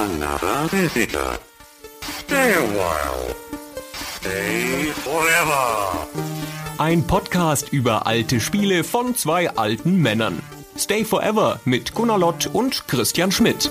another visitor. Stay a while. Stay forever. Ein Podcast über alte Spiele von zwei alten Männern. Stay Forever mit Gunnar Lott und Christian Schmidt.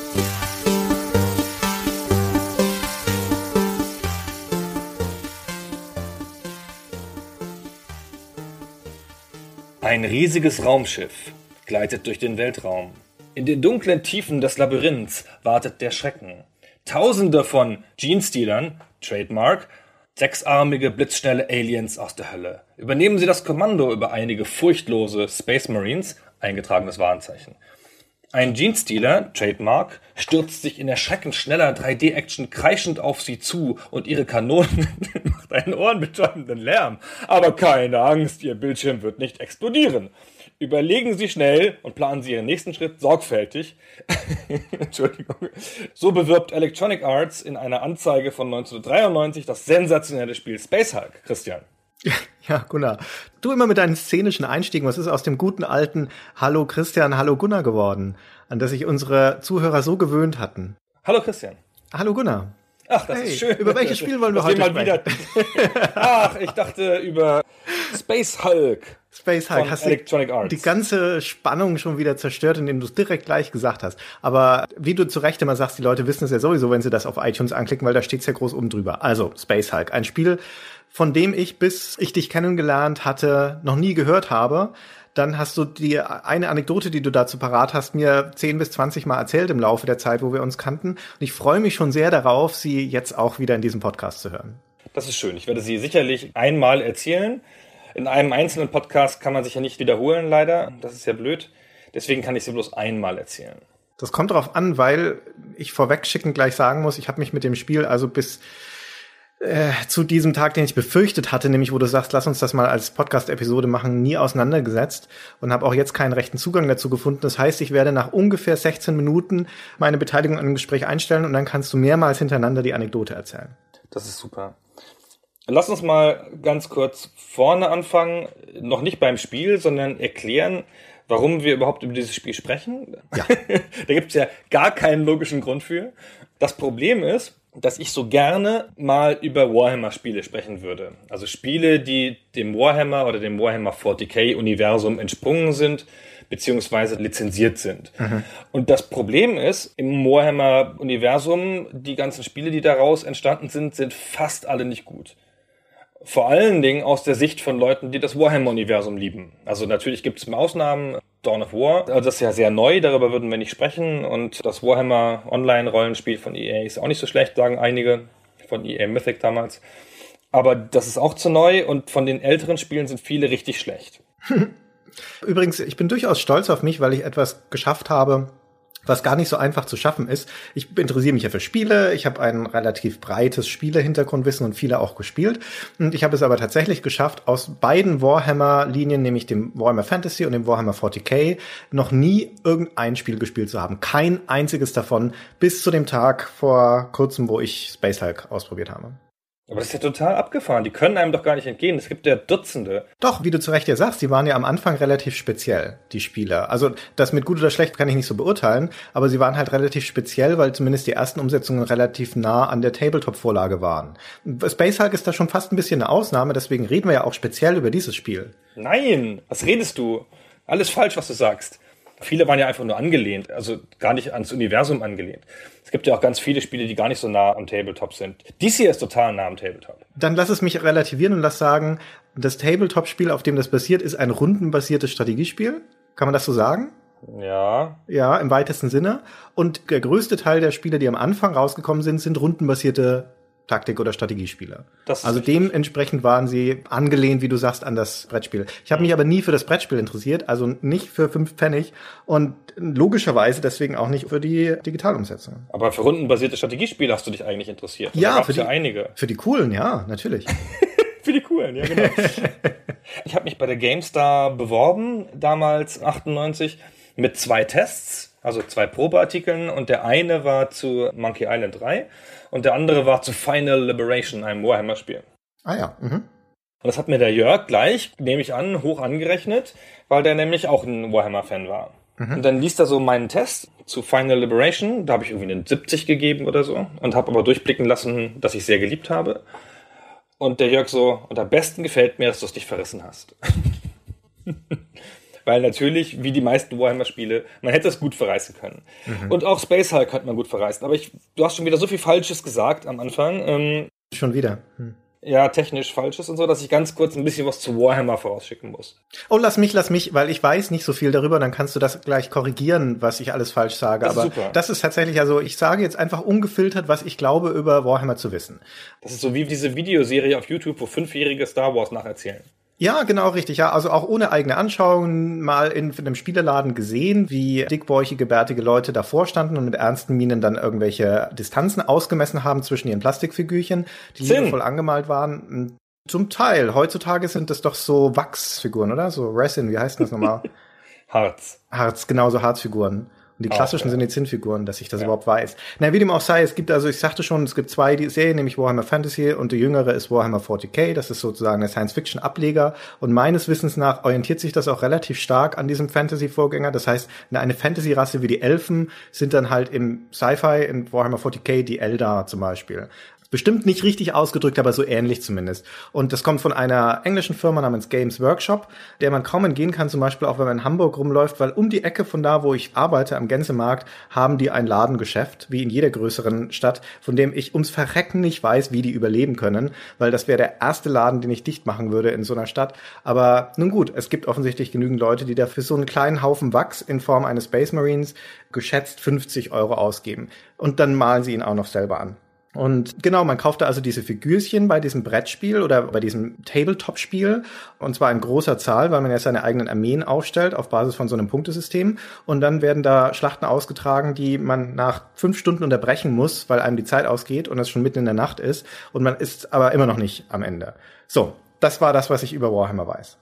Ein riesiges Raumschiff gleitet durch den Weltraum. In den dunklen Tiefen des Labyrinths wartet der Schrecken. Tausende von Genestealern, Trademark, sechsarmige, blitzschnelle Aliens aus der Hölle. Übernehmen sie das Kommando über einige furchtlose Space Marines, eingetragenes Warenzeichen. Ein Genestealer, Trademark, stürzt sich in erschreckend schneller 3D-Action kreischend auf sie zu und ihre Kanonen macht einen ohrenbetäubenden Lärm. Aber keine Angst, ihr Bildschirm wird nicht explodieren. Überlegen Sie schnell und planen Sie Ihren nächsten Schritt sorgfältig. Entschuldigung. So bewirbt Electronic Arts in einer Anzeige von 1993 das sensationelle Spiel Space Hulk. Christian. Ja, Gunnar. Du immer mit deinen szenischen Einstiegen, was ist aus dem guten alten Hallo Christian, Hallo Gunnar geworden, an das sich unsere Zuhörer so gewöhnt hatten? Hallo Christian. Hallo Gunnar. Ach, das Hey, ist schön. über welches Spiel wollen wir heute mal wieder Ach, ich dachte über Space Hulk. Space Hulk hast Electronic du Arts. die ganze Spannung schon wieder zerstört, indem du es direkt gleich gesagt hast. Aber wie du zu Recht immer sagst, die Leute wissen es ja sowieso, wenn sie das auf iTunes anklicken, weil da steht's ja groß oben drüber. Also, Space Hulk, ein Spiel, von dem ich, bis ich dich kennengelernt hatte, noch nie gehört habe. Dann hast du die eine Anekdote, die du dazu parat hast, mir 10 bis 20 Mal erzählt im Laufe der Zeit, wo wir uns kannten. Und ich freue mich schon sehr darauf, sie jetzt auch wieder in diesem Podcast zu hören. Das ist schön. Ich werde sie sicherlich einmal erzählen. In einem einzelnen Podcast kann man sich ja nicht wiederholen, leider. Das ist ja blöd. Deswegen kann ich sie bloß einmal erzählen. Das kommt darauf an, weil ich vorwegschickend gleich sagen muss, ich habe mich mit dem Spiel also bis äh, zu diesem Tag, den ich befürchtet hatte, nämlich wo du sagst, lass uns das mal als Podcast-Episode machen, nie auseinandergesetzt und habe auch jetzt keinen rechten Zugang dazu gefunden. Das heißt, ich werde nach ungefähr 16 Minuten meine Beteiligung an dem Gespräch einstellen und dann kannst du mehrmals hintereinander die Anekdote erzählen. Das ist super. Lass uns mal ganz kurz vorne anfangen. Noch nicht beim Spiel, sondern erklären, warum wir überhaupt über dieses Spiel sprechen. Ja. da gibt es ja gar keinen logischen Grund für. Das Problem ist, dass ich so gerne mal über Warhammer-Spiele sprechen würde. Also Spiele, die dem Warhammer oder dem Warhammer 40k-Universum entsprungen sind, beziehungsweise lizenziert sind. Und das Problem ist, im Warhammer-Universum, die ganzen Spiele, die daraus entstanden sind, sind fast alle nicht gut. Vor allen Dingen aus der Sicht von Leuten, die das Warhammer-Universum lieben. Also natürlich gibt es Ausnahmen. Dawn of War, also das ist ja sehr neu, darüber würden wir nicht sprechen. Und das Warhammer Online-Rollenspiel von EA ist auch nicht so schlecht, sagen einige von EA Mythic damals. Aber das ist auch zu neu und von den älteren Spielen sind viele richtig schlecht. Übrigens, ich bin durchaus stolz auf mich, weil ich etwas geschafft habe, was gar nicht so einfach zu schaffen ist. Ich interessiere mich ja für Spiele, ich habe ein relativ breites Spielehintergrundwissen und viele auch gespielt. Und ich habe es aber tatsächlich geschafft, aus beiden Warhammer-Linien, nämlich dem Warhammer Fantasy und dem Warhammer 40k, noch nie irgendein Spiel gespielt zu haben. Kein einziges davon, bis zu dem Tag vor kurzem, wo ich Space Hulk ausprobiert habe. Aber das ist ja total abgefahren. Die können einem doch gar nicht entgehen. Es gibt ja Dutzende. Doch, wie du zu Recht ja sagst, die waren ja am Anfang relativ speziell, die Spieler. Also das mit gut oder schlecht kann ich nicht so beurteilen, aber sie waren halt relativ speziell, weil zumindest die ersten Umsetzungen relativ nah an der Tabletop-Vorlage waren. Space Hulk ist da schon fast ein bisschen eine Ausnahme, deswegen reden wir ja auch speziell über dieses Spiel. Nein, was redest du? Alles falsch, was du sagst. Viele waren ja einfach nur angelehnt, also gar nicht ans Universum angelehnt. Es gibt ja auch ganz viele Spiele, die gar nicht so nah am Tabletop sind. Dies hier ist total nah am Tabletop. Dann lass es mich relativieren und lass sagen, das Tabletop-Spiel, auf dem das basiert, ist ein rundenbasiertes Strategiespiel. Kann man das so sagen? Ja, Ja, im weitesten Sinne. Und der größte Teil der Spiele, die am Anfang rausgekommen sind, sind rundenbasierte Taktik- oder Strategiespiele. Das also richtig. dementsprechend waren sie angelehnt, wie du sagst, an das Brettspiel. Ich habe mich aber nie für das Brettspiel interessiert, also nicht für fünf Pfennig und logischerweise deswegen auch nicht für die Digitalumsetzung. aber für rundenbasierte Strategiespiele hast du dich eigentlich interessiert. Und Ja, für die- ja einige. Für die coolen, ja, natürlich. Für die coolen, ja genau. ich habe mich bei der GameStar beworben, damals 98, mit zwei Tests, also zwei Probeartikeln und der eine war zu Monkey Island 3 und der andere war zu Final Liberation, einem Warhammer-Spiel. ah ja. Mhm. Und das hat mir der Jörg gleich, nehme ich an, hoch angerechnet, weil der nämlich auch ein Warhammer-Fan war. Und dann liest er so meinen Test, zu Final Liberation. Da habe ich irgendwie einen 70 gegeben oder so und habe aber durchblicken lassen, dass ich sehr geliebt habe. Und der Jörg so, und am besten gefällt mir, dass du es dich verrissen hast. Weil natürlich, wie die meisten Warhammer-Spiele, man hätte es gut verreißen können. Mhm. Und auch Space Hulk könnte man gut verreißen. Aber ich, du hast schon wieder so viel Falsches gesagt am Anfang. Ähm, schon wieder. Hm ja, technisch falsch ist und so, dass ich ganz kurz ein bisschen was zu Warhammer vorausschicken muss. Oh, lass mich, lass mich, weil ich weiß nicht so viel darüber, dann kannst du das gleich korrigieren, was ich alles falsch sage. Das Aber das ist tatsächlich, also ich sage jetzt einfach ungefiltert, was ich glaube über Warhammer zu wissen. Das ist so wie diese Videoserie auf YouTube, wo Fünfjährige Star Wars nacherzählen. Ja, genau, richtig. Ja, also auch ohne eigene Anschauung mal in, in einem Spieleladen gesehen, wie dickbäuchige, bärtige Leute davor standen und mit ernsten Minen dann irgendwelche Distanzen ausgemessen haben zwischen ihren Plastikfigürchen, die liebevoll angemalt waren. Zum Teil. Heutzutage sind das doch so Wachsfiguren, oder? So Resin, wie heißt das nochmal? Harz. Harz, genau so Harzfiguren. Und die klassischen oh, ja. sind die Zinnfiguren, dass ich das ja. überhaupt weiß. Na, wie dem auch sei, es gibt also, ich sagte schon, es gibt zwei Serien, nämlich Warhammer Fantasy und die jüngere ist Warhammer 40k. Das ist sozusagen der Science-Fiction-Ableger. Und meines Wissens nach orientiert sich das auch relativ stark an diesem Fantasy-Vorgänger. Das heißt, eine Fantasy-Rasse wie die Elfen sind dann halt im Sci-Fi in Warhammer 40k die Eldar zum Beispiel. Bestimmt nicht richtig ausgedrückt, aber so ähnlich zumindest. Und das kommt von einer englischen Firma namens Games Workshop, der man kaum entgehen kann, zum Beispiel auch wenn man in Hamburg rumläuft, weil um die Ecke von da, wo ich arbeite, am Gänsemarkt, haben die ein Ladengeschäft, wie in jeder größeren Stadt, von dem ich ums Verrecken nicht weiß, wie die überleben können, weil das wäre der erste Laden, den ich dicht machen würde in so einer Stadt. Aber nun gut, es gibt offensichtlich genügend Leute, die dafür so einen kleinen Haufen Wachs in Form eines Space Marines geschätzt 50 Euro ausgeben. Und dann malen sie ihn auch noch selber an. Und genau, man kaufte also diese Figürchen bei diesem Brettspiel oder bei diesem Tabletop-Spiel und zwar in großer Zahl, weil man ja seine eigenen Armeen aufstellt auf Basis von so einem Punktesystem und dann werden da Schlachten ausgetragen, die man nach fünf Stunden unterbrechen muss, weil einem die Zeit ausgeht und es schon mitten in der Nacht ist und man ist aber immer noch nicht am Ende. So, das war das, was ich über Warhammer weiß.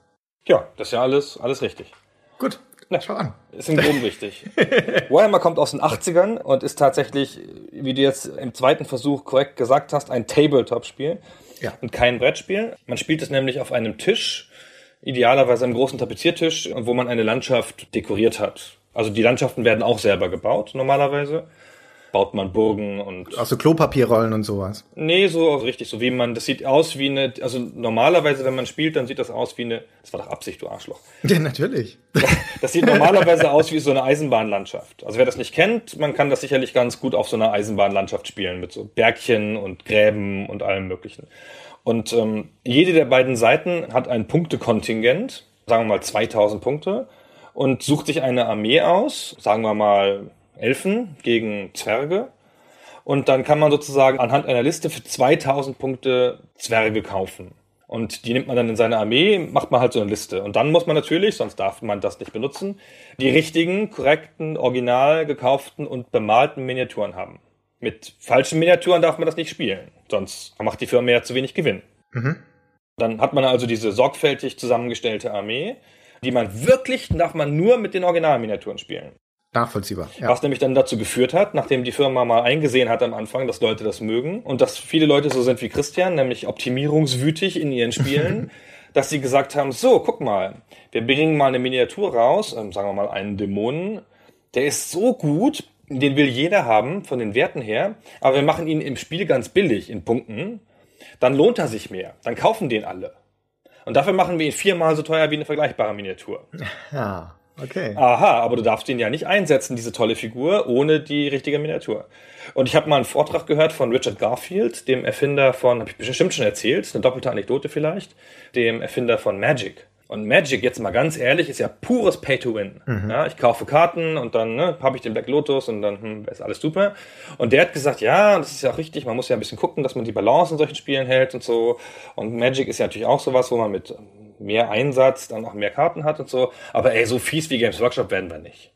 Ja, das ist ja alles, alles richtig. Gut. Na, schau an. Ist im Grunde wichtig. Warhammer kommt aus den 80ern und ist tatsächlich, wie du jetzt im zweiten Versuch korrekt gesagt hast, ein Tabletop-Spiel ja. und kein Brettspiel. Man spielt es nämlich auf einem Tisch, idealerweise einem großen Tapeziertisch, wo man eine Landschaft dekoriert hat. Also die Landschaften werden auch selber gebaut normalerweise baut man Burgen und. Also Klopapierrollen und sowas. Nee, so richtig, so wie man, das sieht aus wie eine, also normalerweise, wenn man spielt, dann sieht das aus wie eine, das war doch Absicht, du Arschloch. Ja, natürlich. Das sieht normalerweise aus wie so eine Eisenbahnlandschaft. Also wer das nicht kennt, man kann das sicherlich ganz gut auf so einer Eisenbahnlandschaft spielen, mit so Bergchen und Gräben und allem möglichen. Und ähm, jede der beiden Seiten hat ein Punktekontingent, sagen wir mal 2000 Punkte, und sucht sich eine Armee aus, sagen wir mal Elfen gegen Zwerge. Und dann kann man sozusagen anhand einer Liste für 2000 Punkte Zwerge kaufen. Und die nimmt man dann in seine Armee, macht man halt so eine Liste. Und dann muss man natürlich, sonst darf man das nicht benutzen, die richtigen, korrekten, original gekauften und bemalten Miniaturen haben. Mit falschen Miniaturen darf man das nicht spielen. Sonst macht die Firma ja zu wenig Gewinn. Mhm. Dann hat man also diese sorgfältig zusammengestellte Armee, die man wirklich, darf man nur mit den Originalminiaturen spielen. Nachvollziehbar. Ja. Was nämlich dann dazu geführt hat, nachdem die Firma mal eingesehen hat am Anfang, dass Leute das mögen und dass viele Leute so sind wie Christian, nämlich optimierungswütig in ihren Spielen, dass sie gesagt haben, so, guck mal, wir bringen mal eine Miniatur raus, ähm, sagen wir mal einen Dämonen, der ist so gut, den will jeder haben von den Werten her, aber wir machen ihn im Spiel ganz billig in Punkten, dann lohnt er sich mehr, dann kaufen den alle. Und dafür machen wir ihn viermal so teuer wie eine vergleichbare Miniatur. Ja. Okay. Aha, aber du darfst ihn ja nicht einsetzen, diese tolle Figur, ohne die richtige Miniatur. Und ich habe mal einen Vortrag gehört von Richard Garfield, dem Erfinder von, habe ich bestimmt schon erzählt, eine doppelte Anekdote vielleicht, dem Erfinder von Magic. Und Magic, jetzt mal ganz ehrlich, ist ja pures Pay-to-Win. Mhm. Ja, ich kaufe Karten und dann ne, habe ich den Black Lotus und dann hm, ist alles super. Und der hat gesagt, ja, das ist ja auch richtig, man muss ja ein bisschen gucken, dass man die Balance in solchen Spielen hält und so. Und Magic ist ja natürlich auch sowas, wo man mit mehr Einsatz dann auch mehr Karten hat und so. Aber ey, so fies wie Games Workshop werden wir nicht.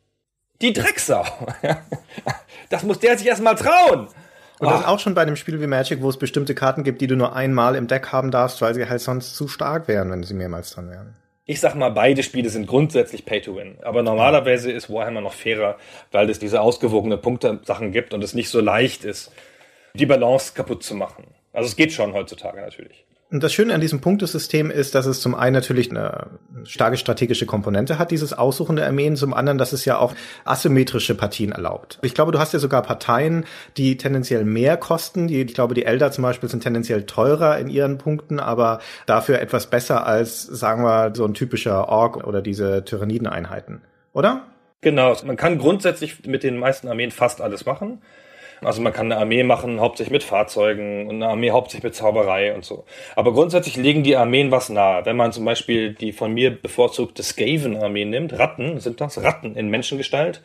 Die Drecksau. das muss der sich erstmal trauen. Und das auch schon bei einem Spiel wie Magic, wo es bestimmte Karten gibt, die du nur einmal im Deck haben darfst, weil sie halt sonst zu stark wären, wenn sie mehrmals dran wären. Ich sag mal, beide Spiele sind grundsätzlich Pay to Win. Aber normalerweise ist Warhammer noch fairer, weil es diese ausgewogene Punkte-Sachen gibt und es nicht so leicht ist, die Balance kaputt zu machen. Also es geht schon heutzutage natürlich. Und das Schöne an diesem Punktesystem ist, dass es zum einen natürlich eine starke strategische Komponente hat, dieses Aussuchen der Armeen, zum anderen, dass es ja auch asymmetrische Partien erlaubt. Ich glaube, du hast ja sogar Parteien, die tendenziell mehr kosten. Die, ich glaube, die Elder zum Beispiel sind tendenziell teurer in ihren Punkten, aber dafür etwas besser als, sagen wir, so ein typischer Org oder diese Tyrannideneinheiten. Oder? Genau, man kann grundsätzlich mit den meisten Armeen fast alles machen. Also man kann eine Armee machen, hauptsächlich mit Fahrzeugen und eine Armee hauptsächlich mit Zauberei und so. Aber grundsätzlich legen die Armeen was nahe. Wenn man zum Beispiel die von mir bevorzugte Skaven-Armee nimmt, Ratten sind das, Ratten in Menschengestalt,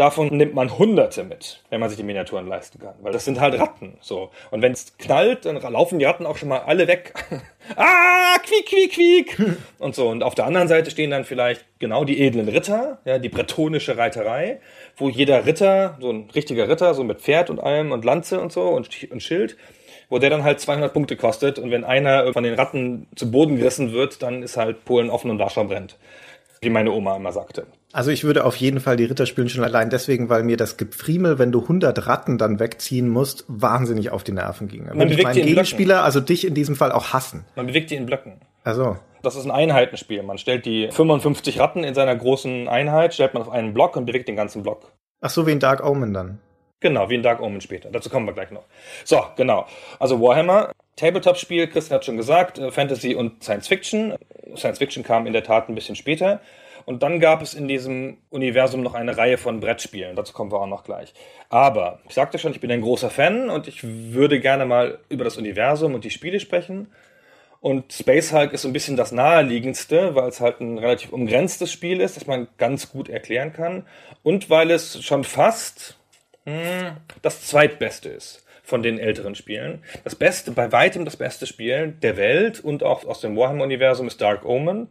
Davon nimmt man Hunderte mit, wenn man sich die Miniaturen leisten kann. Weil das sind halt Ratten. So. Und wenn es knallt, dann laufen die Ratten auch schon mal alle weg. ah, quiek, quiek, quiek. und so. Und auf der anderen Seite stehen dann vielleicht genau die edlen Ritter, ja, die bretonische Reiterei, wo jeder Ritter, so ein richtiger Ritter, so mit Pferd und allem und Lanze und so und, und Schild, wo der dann halt 200 Punkte kostet. Und wenn einer von den Ratten zu Boden gerissen wird, dann ist halt Polen offen und Warschau brennt. Wie meine Oma immer sagte. Also ich würde auf jeden Fall die Ritter spielen, schon allein deswegen, weil mir das Gepfriemel, wenn du 100 Ratten dann wegziehen musst, wahnsinnig auf die Nerven ging. Man würde ich meinen Gegenspieler, also dich in diesem Fall auch hassen. Man bewegt die in Blöcken. Also. Das ist ein Einheitenspiel. Man stellt die 55 Ratten in seiner großen Einheit, stellt man auf einen Block und bewegt den ganzen Block. Ach so, wie in Dark Omen dann. Genau, wie in Dark Omen später. Dazu kommen wir gleich noch. So, genau. Also Warhammer, Tabletop-Spiel, Christian hat schon gesagt, äh, Fantasy und Science Fiction. Science Fiction kam in der Tat ein bisschen später. Und dann gab es in diesem Universum noch eine Reihe von Brettspielen. Dazu kommen wir auch noch gleich. Aber ich sagte schon, ich bin ein großer Fan und ich würde gerne mal über das Universum und die Spiele sprechen. Und Space Hulk ist so ein bisschen das naheliegendste, weil es halt ein relativ umgrenztes Spiel ist, das man ganz gut erklären kann. Und weil es schon fast das zweitbeste ist von den älteren Spielen. Das beste, bei weitem das beste Spiel der Welt und auch aus dem Warhammer-Universum ist Dark Omen.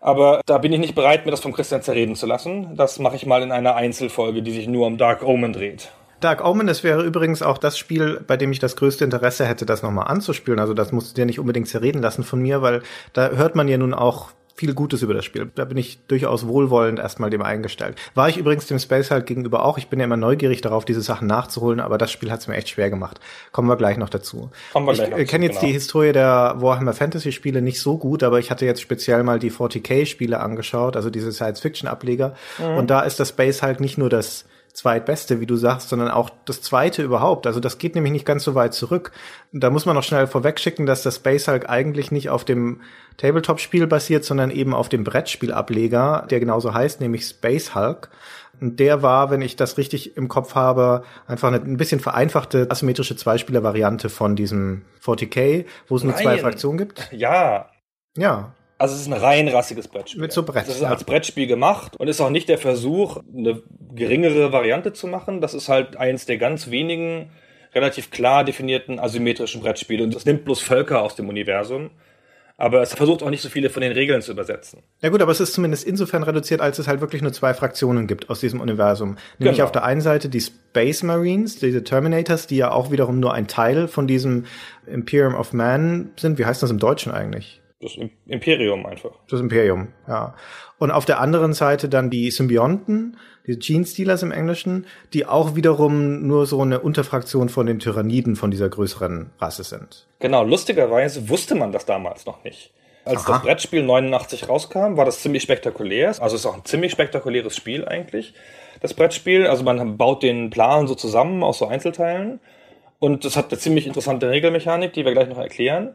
Aber da bin ich nicht bereit, mir das vom Christian zerreden zu lassen. Das mache ich mal in einer Einzelfolge, die sich nur um Dark Omen dreht. Dark Omen, das wäre übrigens auch das Spiel, bei dem ich das größte Interesse hätte, das nochmal anzuspielen. Also das musst du dir nicht unbedingt zerreden lassen von mir, weil da hört man ja nun auch viel Gutes über das Spiel. Da bin ich durchaus wohlwollend erstmal dem eingestellt. War ich übrigens dem Space halt gegenüber auch. Ich bin ja immer neugierig darauf, diese Sachen nachzuholen, aber das Spiel hat es mir echt schwer gemacht. Kommen wir gleich noch dazu. Kommen wir ich kenne jetzt genau. die Historie der Warhammer Fantasy Spiele nicht so gut, aber ich hatte jetzt speziell mal die 40k Spiele angeschaut, also diese Science Fiction Ableger. Mhm. Und da ist das Space halt nicht nur das zweitbeste, wie du sagst, sondern auch das zweite überhaupt. Also das geht nämlich nicht ganz so weit zurück. Da muss man noch schnell vorwegschicken, dass das Space Hulk eigentlich nicht auf dem Tabletop-Spiel basiert, sondern eben auf dem Brettspielableger, der genauso heißt, nämlich Space Hulk. Und der war, wenn ich das richtig im Kopf habe, einfach eine ein bisschen vereinfachte asymmetrische Zweispieler-Variante von diesem 40k, wo es nur zwei Fraktionen gibt. Ja. Ja. Also es ist ein rein rassiges Brettspiel. Mit so Brett. Das ist ja. als Brettspiel gemacht und ist auch nicht der Versuch, eine geringere Variante zu machen. Das ist halt eins der ganz wenigen relativ klar definierten asymmetrischen Brettspiele und das nimmt bloß Völker aus dem Universum. Aber es versucht auch nicht so viele von den Regeln zu übersetzen. Ja gut, aber es ist zumindest insofern reduziert, als es halt wirklich nur zwei Fraktionen gibt aus diesem Universum. Nämlich genau. auf der einen Seite die Space Marines, diese Terminators, die ja auch wiederum nur ein Teil von diesem Imperium of Man sind. Wie heißt das im Deutschen eigentlich? Das Imperium einfach. Das Imperium, ja. Und auf der anderen Seite dann die Symbionten, die Gene Stealers im Englischen, die auch wiederum nur so eine Unterfraktion von den Tyranniden von dieser größeren Rasse sind. Genau, lustigerweise wusste man das damals noch nicht. Als Aha. das Brettspiel 89 rauskam, war das ziemlich spektakulär. Also es ist auch ein ziemlich spektakuläres Spiel eigentlich, das Brettspiel. Also man baut den Plan so zusammen aus so Einzelteilen. Und das hat eine ziemlich interessante Regelmechanik, die wir gleich noch erklären.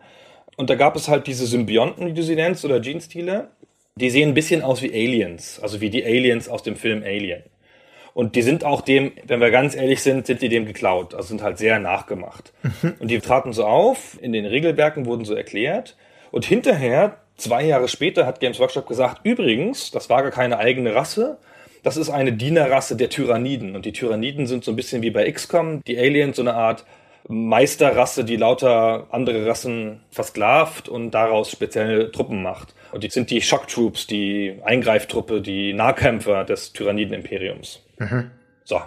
Und da gab es halt diese Symbionten, wie du sie nennst, oder Genestile. Die sehen ein bisschen aus wie Aliens, also wie die Aliens aus dem Film Alien. Und die sind auch dem, wenn wir ganz ehrlich sind, sind die dem geklaut, also sind halt sehr nachgemacht. Mhm. Und die traten so auf, in den Regelwerken wurden so erklärt. Und hinterher, zwei Jahre später, hat Games Workshop gesagt, übrigens, das war gar keine eigene Rasse, das ist eine Dienerrasse der Tyranniden. Und die Tyranniden sind so ein bisschen wie bei XCOM, die Aliens so eine Art Meisterrasse, die lauter andere Rassen versklavt und daraus spezielle Truppen macht. Und die sind die Shock Troops, die Eingreiftruppe, die Nahkämpfer des Tyranniden-Imperiums. Mhm. So.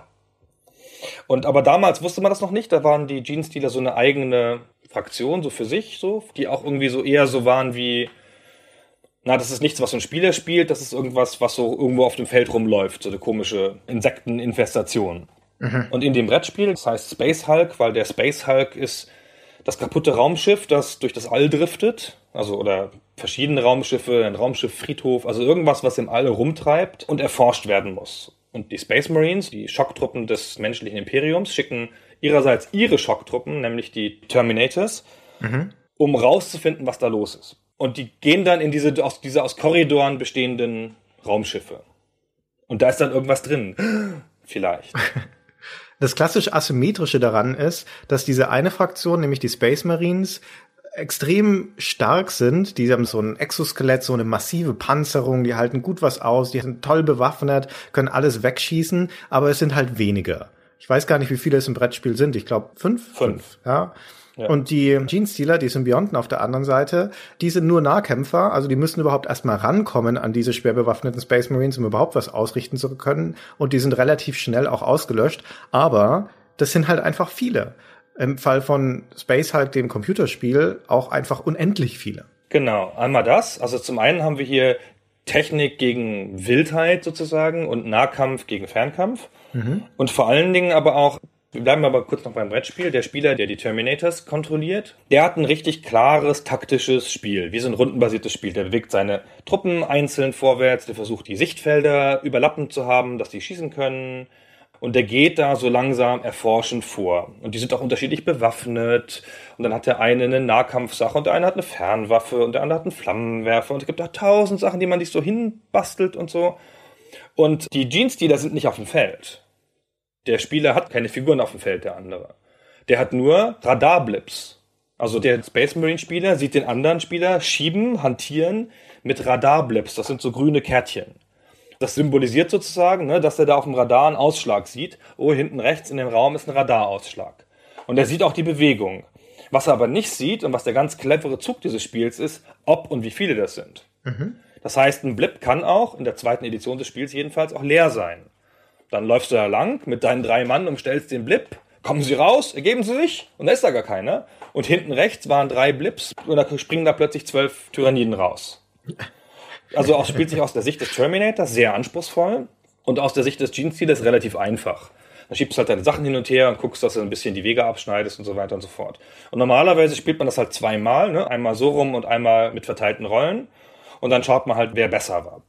Und aber damals wusste man das noch nicht. Da waren die Genestealer so eine eigene Fraktion, so für sich, so, die auch irgendwie so eher so waren wie, na, das ist nichts, was ein Spieler spielt, das ist irgendwas, was so irgendwo auf dem Feld rumläuft, so eine komische Insekteninfestation. Mhm. Und in dem Brettspiel, das heißt Space Hulk, weil der Space Hulk ist das kaputte Raumschiff, das durch das All driftet, also oder verschiedene Raumschiffe, ein Raumschiff Friedhof, also irgendwas, was im All rumtreibt und erforscht werden muss. Und die Space Marines, die Schocktruppen des menschlichen Imperiums, schicken ihrerseits ihre Schocktruppen, nämlich die Terminators, mhm. um rauszufinden, was da los ist. Und die gehen dann in diese aus, diese aus Korridoren bestehenden Raumschiffe. Und da ist dann irgendwas drin. Vielleicht. Das klassisch asymmetrische daran ist, dass diese eine Fraktion, nämlich die Space Marines, extrem stark sind. Die haben so ein Exoskelett, so eine massive Panzerung, die halten gut was aus, die sind toll bewaffnet, können alles wegschießen, aber es sind halt weniger. Ich weiß gar nicht, wie viele es im Brettspiel sind. Ich glaube fünf. Fünf. Ja. Ja. Und die Gene-Stealer, die Symbionten auf der anderen Seite, die sind nur Nahkämpfer, also die müssen überhaupt erstmal rankommen an diese schwer bewaffneten Space Marines, um überhaupt was ausrichten zu können. Und die sind relativ schnell auch ausgelöscht. Aber das sind halt einfach viele. Im Fall von Space Hulk, dem Computerspiel, auch einfach unendlich viele. Genau, einmal das. Also zum einen haben wir hier Technik gegen Wildheit sozusagen und Nahkampf gegen Fernkampf. Mhm. Und vor allen Dingen aber auch wir bleiben aber kurz noch beim Brettspiel. Der Spieler, der die Terminators kontrolliert, der hat ein richtig klares taktisches Spiel, wie so ein rundenbasiertes Spiel. Der bewegt seine Truppen einzeln vorwärts, der versucht die Sichtfelder überlappend zu haben, dass die schießen können. Und der geht da so langsam erforschend vor. Und die sind auch unterschiedlich bewaffnet. Und dann hat der eine eine Nahkampfsache und der eine hat eine Fernwaffe und der andere hat einen Flammenwerfer. Und es gibt da tausend Sachen, die man sich so hinbastelt und so. Und die Jeans-Dealer sind nicht auf dem Feld. Der Spieler hat keine Figuren auf dem Feld, der andere. Der hat nur Radarblips. Also der Space Marine Spieler sieht den anderen Spieler schieben, hantieren mit Radarblips. Das sind so grüne Kärtchen. Das symbolisiert sozusagen, ne, dass er da auf dem Radar einen Ausschlag sieht. Oh, hinten rechts in dem Raum ist ein Radarausschlag. Und er sieht auch die Bewegung. Was er aber nicht sieht und was der ganz clevere Zug dieses Spiels ist, ob und wie viele das sind. Mhm. Das heißt, ein Blip kann auch, in der zweiten Edition des Spiels jedenfalls, auch leer sein. Dann läufst du da lang mit deinen drei Mann und stellst den Blip. Kommen sie raus, ergeben sie sich und da ist da gar keiner. Und hinten rechts waren drei Blips und da springen da plötzlich zwölf Tyranniden raus. Also auch spielt sich aus der Sicht des Terminators sehr anspruchsvoll und aus der Sicht des Gene-Stealers relativ einfach. Da schiebst du halt deine Sachen hin und her und guckst, dass du ein bisschen die Wege abschneidest und so weiter und so fort. Und normalerweise spielt man das halt zweimal, ne? einmal so rum und einmal mit verteilten Rollen. Und dann schaut man halt, wer besser war.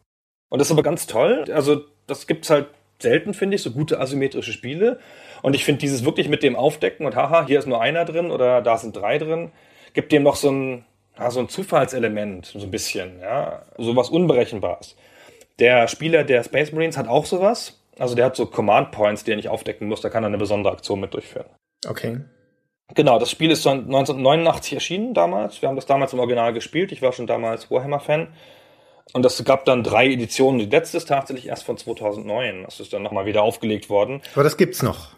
Und das ist aber ganz toll. Also das gibt's halt selten, finde ich, so gute asymmetrische Spiele. Und ich finde dieses wirklich mit dem Aufdecken und haha, hier ist nur einer drin oder da sind drei drin, gibt dem noch so ein, ja, so ein Zufallselement, so ein bisschen, ja, so was Unberechenbares. Der Spieler der Space Marines hat auch sowas. Also der hat so Command Points, die er nicht aufdecken muss, da kann er eine besondere Aktion mit durchführen. Okay. Genau, das Spiel ist 1989 erschienen damals. Wir haben das damals im Original gespielt. Ich war schon damals Warhammer-Fan. Und das gab dann drei Editionen. Die letzte ist tatsächlich erst von 2009. Das ist dann nochmal wieder aufgelegt worden. Aber das gibt's noch.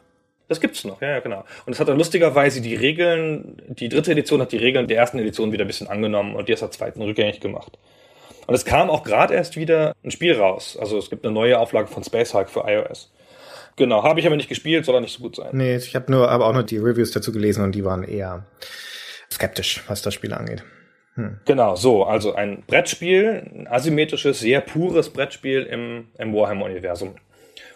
Das gibt's noch, ja, ja, genau. Und es hat dann lustigerweise die Regeln, die dritte Edition hat die Regeln der ersten Edition wieder ein bisschen angenommen und die ist der zweiten rückgängig gemacht. Und es kam auch gerade erst wieder ein Spiel raus. Also es gibt eine neue Auflage von Space Hulk für iOS. Genau, habe ich aber nicht gespielt, soll er nicht so gut sein. Nee, ich habe nur aber auch nur die Reviews dazu gelesen und die waren eher skeptisch, was das Spiel angeht. Hm. Genau, so, also ein Brettspiel, ein asymmetrisches, sehr pures Brettspiel im, im Warhammer-Universum.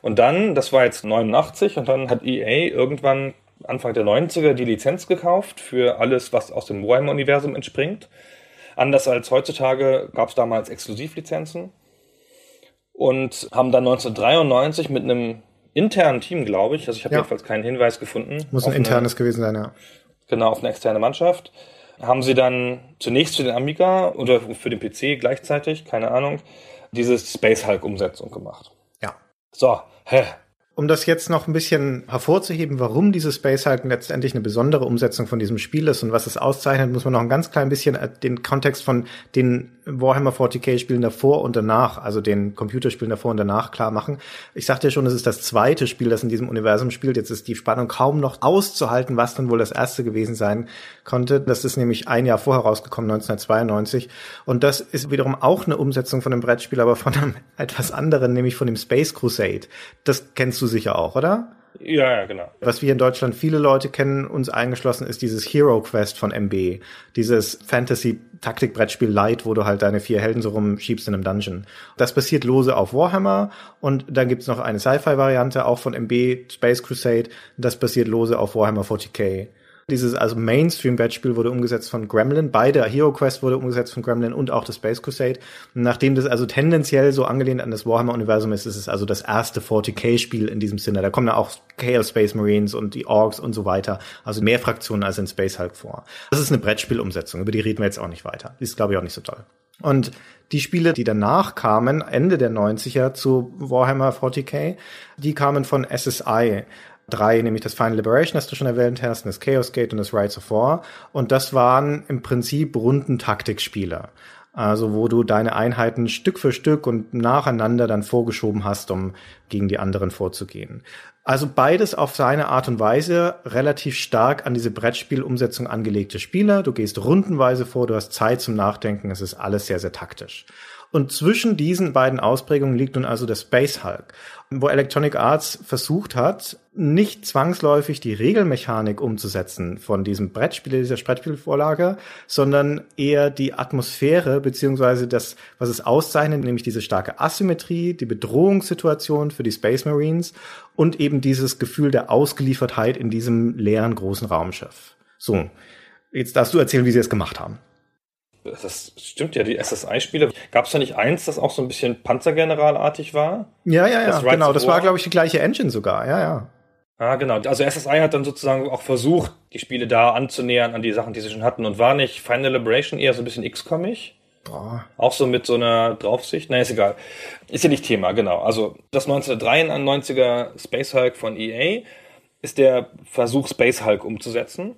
Und dann, das war jetzt 89, und dann hat EA irgendwann Anfang der 90er die Lizenz gekauft für alles, was aus dem Warhammer-Universum entspringt. Anders als heutzutage gab es damals Exklusivlizenzen und haben dann 1993 mit einem internen Team, glaube ich, also ich habe ja. jedenfalls keinen Hinweis gefunden. Muss ein internes eine, gewesen sein, ja. Genau, auf eine externe Mannschaft haben sie dann zunächst für den Amiga oder für den PC gleichzeitig, keine Ahnung, diese Space Hulk Umsetzung gemacht. Ja. So, hä, um das jetzt noch ein bisschen hervorzuheben, warum dieses Space Hulk letztendlich eine besondere Umsetzung von diesem Spiel ist und was es auszeichnet, muss man noch ein ganz klein bisschen äh, den Kontext von den Warhammer 40k Spielen davor und danach, also den Computerspielen davor und danach klar machen. Ich sagte ja schon, es ist das zweite Spiel, das in diesem Universum spielt. Jetzt ist die Spannung kaum noch auszuhalten, was dann wohl das erste gewesen sein konnte. Das ist nämlich ein Jahr vorher rausgekommen, 1992. Und das ist wiederum auch eine Umsetzung von einem Brettspiel, aber von einem etwas anderen, nämlich von dem Space Crusade. Das kennst du sicher auch, oder? Ja, ja, genau. Was wir in Deutschland viele Leute kennen, uns eingeschlossen, ist dieses Hero Quest von MB. Dieses Fantasy-Taktik-Brettspiel Light, wo du halt deine vier Helden so rumschiebst in einem Dungeon. Das basiert lose auf Warhammer und dann gibt's noch eine Sci-Fi-Variante, auch von MB, Space Crusade. Das basiert lose auf Warhammer 40k. Dieses also Mainstream-Brettspiel wurde umgesetzt von Gremlin. Beide Hero Quest wurde umgesetzt von Gremlin und auch das Space Crusade. Nachdem das also tendenziell so angelehnt an das Warhammer-Universum ist, ist es also das erste 40k-Spiel in diesem Sinne. Da kommen ja auch Chaos Space Marines und die Orks und so weiter. Also mehr Fraktionen als in Space Hulk vor. Das ist eine Brettspielumsetzung. Über die reden wir jetzt auch nicht weiter. Ist, glaube ich, auch nicht so toll. Und die Spiele, die danach kamen, Ende der 90er zu Warhammer 40k, die kamen von SSI drei, nämlich das Final Liberation, das du schon erwähnt hast, das Chaos Gate und das Rights of War. Und das waren im Prinzip runden Taktikspiele. Also wo du deine Einheiten Stück für Stück und nacheinander dann vorgeschoben hast, um gegen die anderen vorzugehen. Also beides auf seine Art und Weise relativ stark an diese Brettspielumsetzung angelegte Spiele. Du gehst rundenweise vor, du hast Zeit zum Nachdenken, es ist alles sehr, sehr taktisch. Und zwischen diesen beiden Ausprägungen liegt nun also der Space Hulk, wo Electronic Arts versucht hat, nicht zwangsläufig die Regelmechanik umzusetzen von diesem Brettspiel, dieser Brettspielvorlage, sondern eher die Atmosphäre beziehungsweise das, was es auszeichnet, nämlich diese starke Asymmetrie, die Bedrohungssituation für die Space Marines und eben dieses Gefühl der Ausgeliefertheit in diesem leeren großen Raumschiff. So, jetzt darfst du erzählen, wie sie es gemacht haben das stimmt ja, die SSI-Spiele. Gab es da nicht eins, das auch so ein bisschen Panzergeneralartig war? Ja, ja, ja, genau. Das war, glaube ich, die gleiche Engine sogar. Ja, ja. Ah, genau. Also SSI hat dann sozusagen auch versucht, die Spiele da anzunähern an die Sachen, die sie schon hatten. Und war nicht Final Liberation eher so ein bisschen X-Comic? Boah. Auch so mit so einer Draufsicht? Naja, ist egal. Ist ja nicht Thema, genau. Also das 1993er Space Hulk von EA ist der Versuch, Space Hulk umzusetzen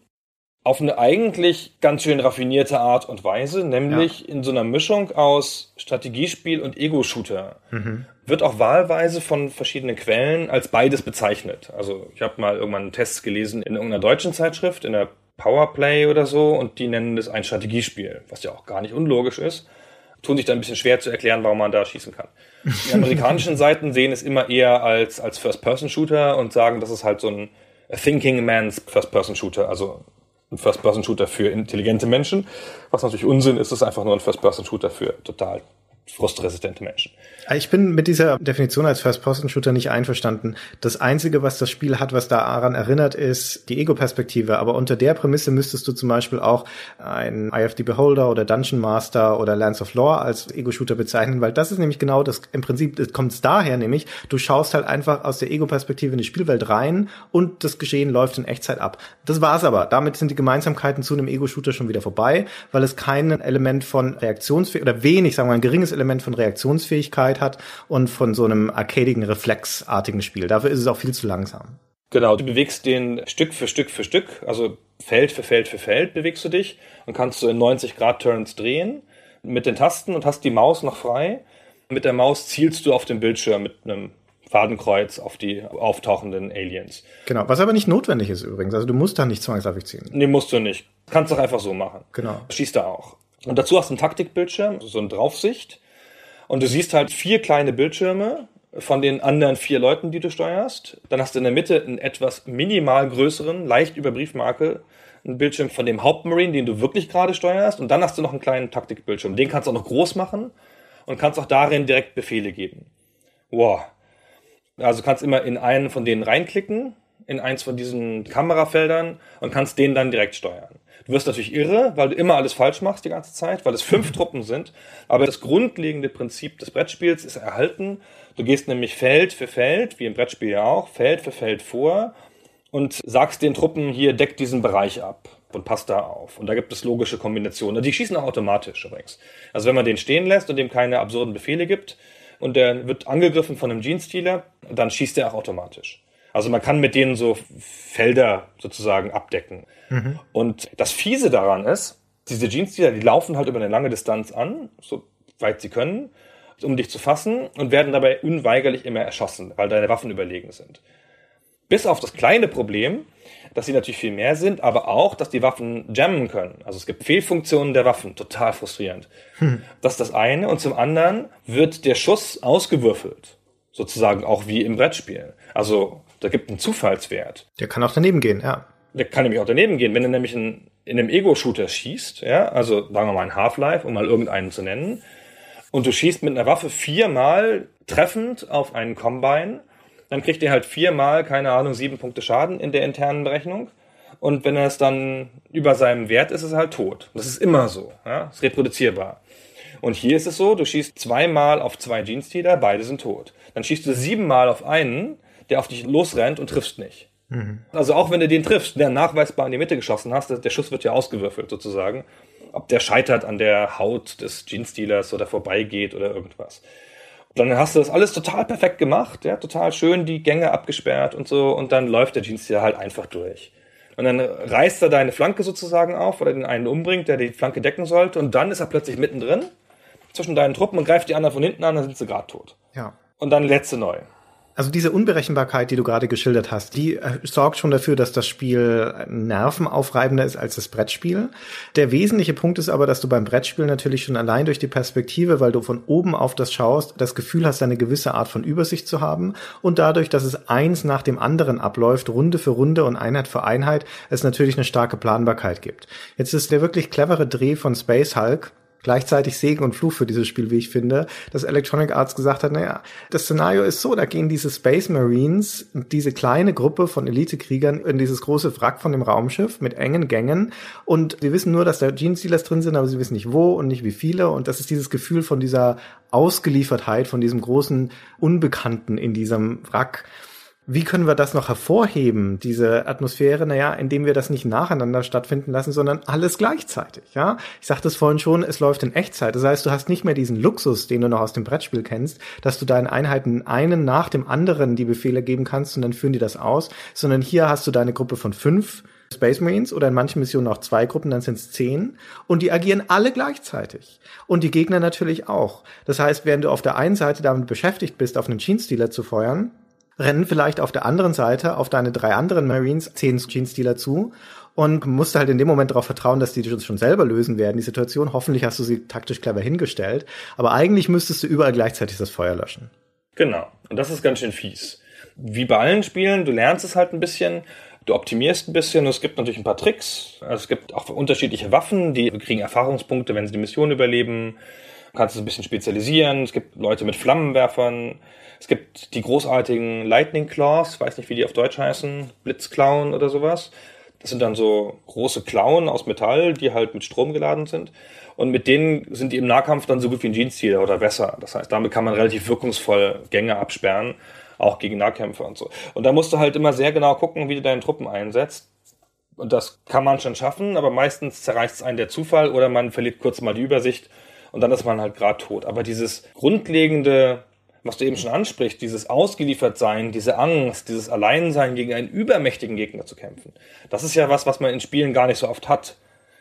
auf eine eigentlich ganz schön raffinierte Art und Weise, nämlich ja. in so einer Mischung aus Strategiespiel und Ego-Shooter. Mhm. Wird auch wahlweise von verschiedenen Quellen als beides bezeichnet. Also ich habe mal irgendwann einen Test gelesen in irgendeiner deutschen Zeitschrift, in der Powerplay oder so, und die nennen das ein Strategiespiel, was ja auch gar nicht unlogisch ist. Tun sich da ein bisschen schwer zu erklären, warum man da schießen kann. Die amerikanischen Seiten sehen es immer eher als, als First-Person-Shooter und sagen, das ist halt so ein Thinking Man's First-Person-Shooter, also ein First-Person-Shooter für intelligente Menschen. Was natürlich Unsinn ist, ist einfach nur ein First-Person-Shooter für total frustresistente Menschen. Ich bin mit dieser Definition als First-Person-Shooter nicht einverstanden. Das Einzige, was das Spiel hat, was daran erinnert, ist die Ego-Perspektive. Aber unter der Prämisse müsstest du zum Beispiel auch ein IFD Beholder oder Dungeon Master oder Lands of Lore als Ego-Shooter bezeichnen, weil das ist nämlich genau das, im Prinzip kommt es daher nämlich, du schaust halt einfach aus der Ego-Perspektive in die Spielwelt rein und das Geschehen läuft in Echtzeit ab. Das war's aber. Damit sind die Gemeinsamkeiten zu einem Ego-Shooter schon wieder vorbei, weil es kein Element von Reaktionsfähigkeit oder wenig, sagen wir mal, ein geringes Element von Reaktionsfähigkeit hat und von so einem arcadigen, reflexartigen Spiel. Dafür ist es auch viel zu langsam. Genau, du bewegst den Stück für Stück für Stück, also Feld für Feld für Feld bewegst du dich und kannst du in 90 Grad Turns drehen mit den Tasten und hast die Maus noch frei. Mit der Maus zielst du auf den Bildschirm mit einem Fadenkreuz auf die auftauchenden Aliens. Genau, was aber nicht notwendig ist übrigens. Also du musst da nicht zwangsläufig ziehen. Nee, musst du nicht. Kannst doch einfach so machen. Genau. Schießt da auch. Und dazu hast du einen Taktikbildschirm, so eine Draufsicht. Und du siehst halt vier kleine Bildschirme von den anderen vier Leuten, die du steuerst. Dann hast du in der Mitte einen etwas minimal größeren, leicht über Briefmarke, einen Bildschirm von dem Hauptmarine, den du wirklich gerade steuerst. Und dann hast du noch einen kleinen Taktikbildschirm. Den kannst du auch noch groß machen und kannst auch darin direkt Befehle geben. Wow. Also kannst immer in einen von denen reinklicken, in eins von diesen Kamerafeldern und kannst den dann direkt steuern. Du wirst natürlich irre, weil du immer alles falsch machst die ganze Zeit, weil es fünf Truppen sind. Aber das grundlegende Prinzip des Brettspiels ist erhalten. Du gehst nämlich Feld für Feld, wie im Brettspiel ja auch, Feld für Feld vor und sagst den Truppen hier, deck diesen Bereich ab und passt da auf. Und da gibt es logische Kombinationen. Die schießen auch automatisch übrigens. Also wenn man den stehen lässt und dem keine absurden Befehle gibt und der wird angegriffen von einem Jeans-Dealer, dann schießt er auch automatisch. Also man kann mit denen so Felder sozusagen abdecken. Mhm. Und das Fiese daran ist, diese Jeans-Dealer, die laufen halt über eine lange Distanz an, so weit sie können, um dich zu fassen und werden dabei unweigerlich immer erschossen, weil deine Waffen überlegen sind. Bis auf das kleine Problem, dass sie natürlich viel mehr sind, aber auch, dass die Waffen jammen können. Also es gibt Fehlfunktionen der Waffen, total frustrierend. Hm. Das ist das eine. Und zum anderen wird der Schuss ausgewürfelt. Sozusagen auch wie im Brettspiel. Also da gibt einen Zufallswert. Der kann auch daneben gehen, ja. Der kann nämlich auch daneben gehen. Wenn du nämlich in, in einem Ego-Shooter schießt, ja, also sagen wir mal ein Half-Life, um mal irgendeinen zu nennen, und du schießt mit einer Waffe viermal treffend auf einen Combine, dann kriegt ihr halt viermal, keine Ahnung, sieben Punkte Schaden in der internen Berechnung. Und wenn er es dann über seinem Wert ist, ist er halt tot. Das ist immer so. Ja? Ist reproduzierbar. Und hier ist es so, du schießt zweimal auf zwei Genestealer, beide sind tot. Dann schießt du siebenmal auf einen, der auf dich losrennt und triffst nicht. Mhm. Also auch wenn du den triffst, der nachweisbar in die Mitte geschossen hast, der Schuss wird ja ausgewürfelt sozusagen. Ob der scheitert an der Haut des Genestealers oder vorbeigeht oder irgendwas. Dann hast du das alles total perfekt gemacht, ja, total schön die Gänge abgesperrt und so, und dann läuft der Genestealer halt einfach durch. Und dann reißt er deine Flanke sozusagen auf oder den einen umbringt, der die Flanke decken sollte, und dann ist er plötzlich mittendrin zwischen deinen Truppen und greift die anderen von hinten an, dann sind sie gerade tot. Ja. Und dann letzte neu. Also diese Unberechenbarkeit, die du gerade geschildert hast, die äh, sorgt schon dafür, dass das Spiel nervenaufreibender ist als das Brettspiel. Der wesentliche Punkt ist aber, dass du beim Brettspiel natürlich schon allein durch die Perspektive, weil du von oben auf das schaust, das Gefühl hast, eine gewisse Art von Übersicht zu haben und dadurch, dass es eins nach dem anderen abläuft, Runde für Runde und Einheit für Einheit, es natürlich eine starke Planbarkeit gibt. Jetzt ist der wirklich clevere Dreh von Space Hulk, gleichzeitig Segen und Fluch für dieses Spiel, wie ich finde, dass Electronic Arts gesagt hat, naja, das Szenario ist so, da gehen diese Space Marines, diese kleine Gruppe von Elitekriegern in dieses große Wrack von dem Raumschiff mit engen Gängen und sie wissen nur, dass da Gene Stealers drin sind, aber sie wissen nicht wo und nicht wie viele und das ist dieses Gefühl von dieser Ausgeliefertheit, von diesem großen Unbekannten in diesem Wrack. Wie können wir das noch hervorheben, diese Atmosphäre? Naja, indem wir das nicht nacheinander stattfinden lassen, sondern alles gleichzeitig. Ja, ich sagte es vorhin schon, es läuft in Echtzeit. Das heißt, du hast nicht mehr diesen Luxus, den du noch aus dem Brettspiel kennst, dass du deinen Einheiten einen nach dem anderen die Befehle geben kannst und dann führen die das aus, sondern hier hast du deine Gruppe von fünf Space Marines oder in manchen Missionen auch zwei Gruppen, dann sind es zehn und die agieren alle gleichzeitig und die Gegner natürlich auch. Das heißt, während du auf der einen Seite damit beschäftigt bist, auf einen Genestealer zu feuern, rennen vielleicht auf der anderen Seite auf deine drei anderen Marines zehn Genestealer zu und musst halt in dem Moment darauf vertrauen, dass die das schon selber lösen werden, die Situation. Hoffentlich hast du sie taktisch clever hingestellt, aber eigentlich müsstest du überall gleichzeitig das Feuer löschen. Genau, und das ist ganz schön fies. Wie bei allen Spielen, du lernst es halt ein bisschen, du optimierst ein bisschen, es gibt natürlich ein paar Tricks, also es gibt auch unterschiedliche Waffen, die kriegen Erfahrungspunkte, wenn sie die Mission überleben, du kannst es ein bisschen spezialisieren, es gibt Leute mit Flammenwerfern, es gibt die großartigen Lightning Claws, weiß nicht, wie die auf Deutsch heißen, Blitzklauen oder sowas. Das sind dann so große Klauen aus Metall, die halt mit Strom geladen sind. Und mit denen sind die im Nahkampf dann so gut wie ein Jeans-Ziel oder besser. Das heißt, damit kann man relativ wirkungsvoll Gänge absperren, auch gegen Nahkämpfer und so. Und da musst du halt immer sehr genau gucken, wie du deine Truppen einsetzt. Und das kann man schon schaffen, aber meistens zerreißt es einen der Zufall oder man verliert kurz mal die Übersicht und dann ist man halt gerade tot. Aber dieses grundlegende was du eben schon ansprichst, dieses Ausgeliefertsein, diese Angst, dieses Alleinsein gegen einen übermächtigen Gegner zu kämpfen. Das ist ja was, was man in Spielen gar nicht so oft hat.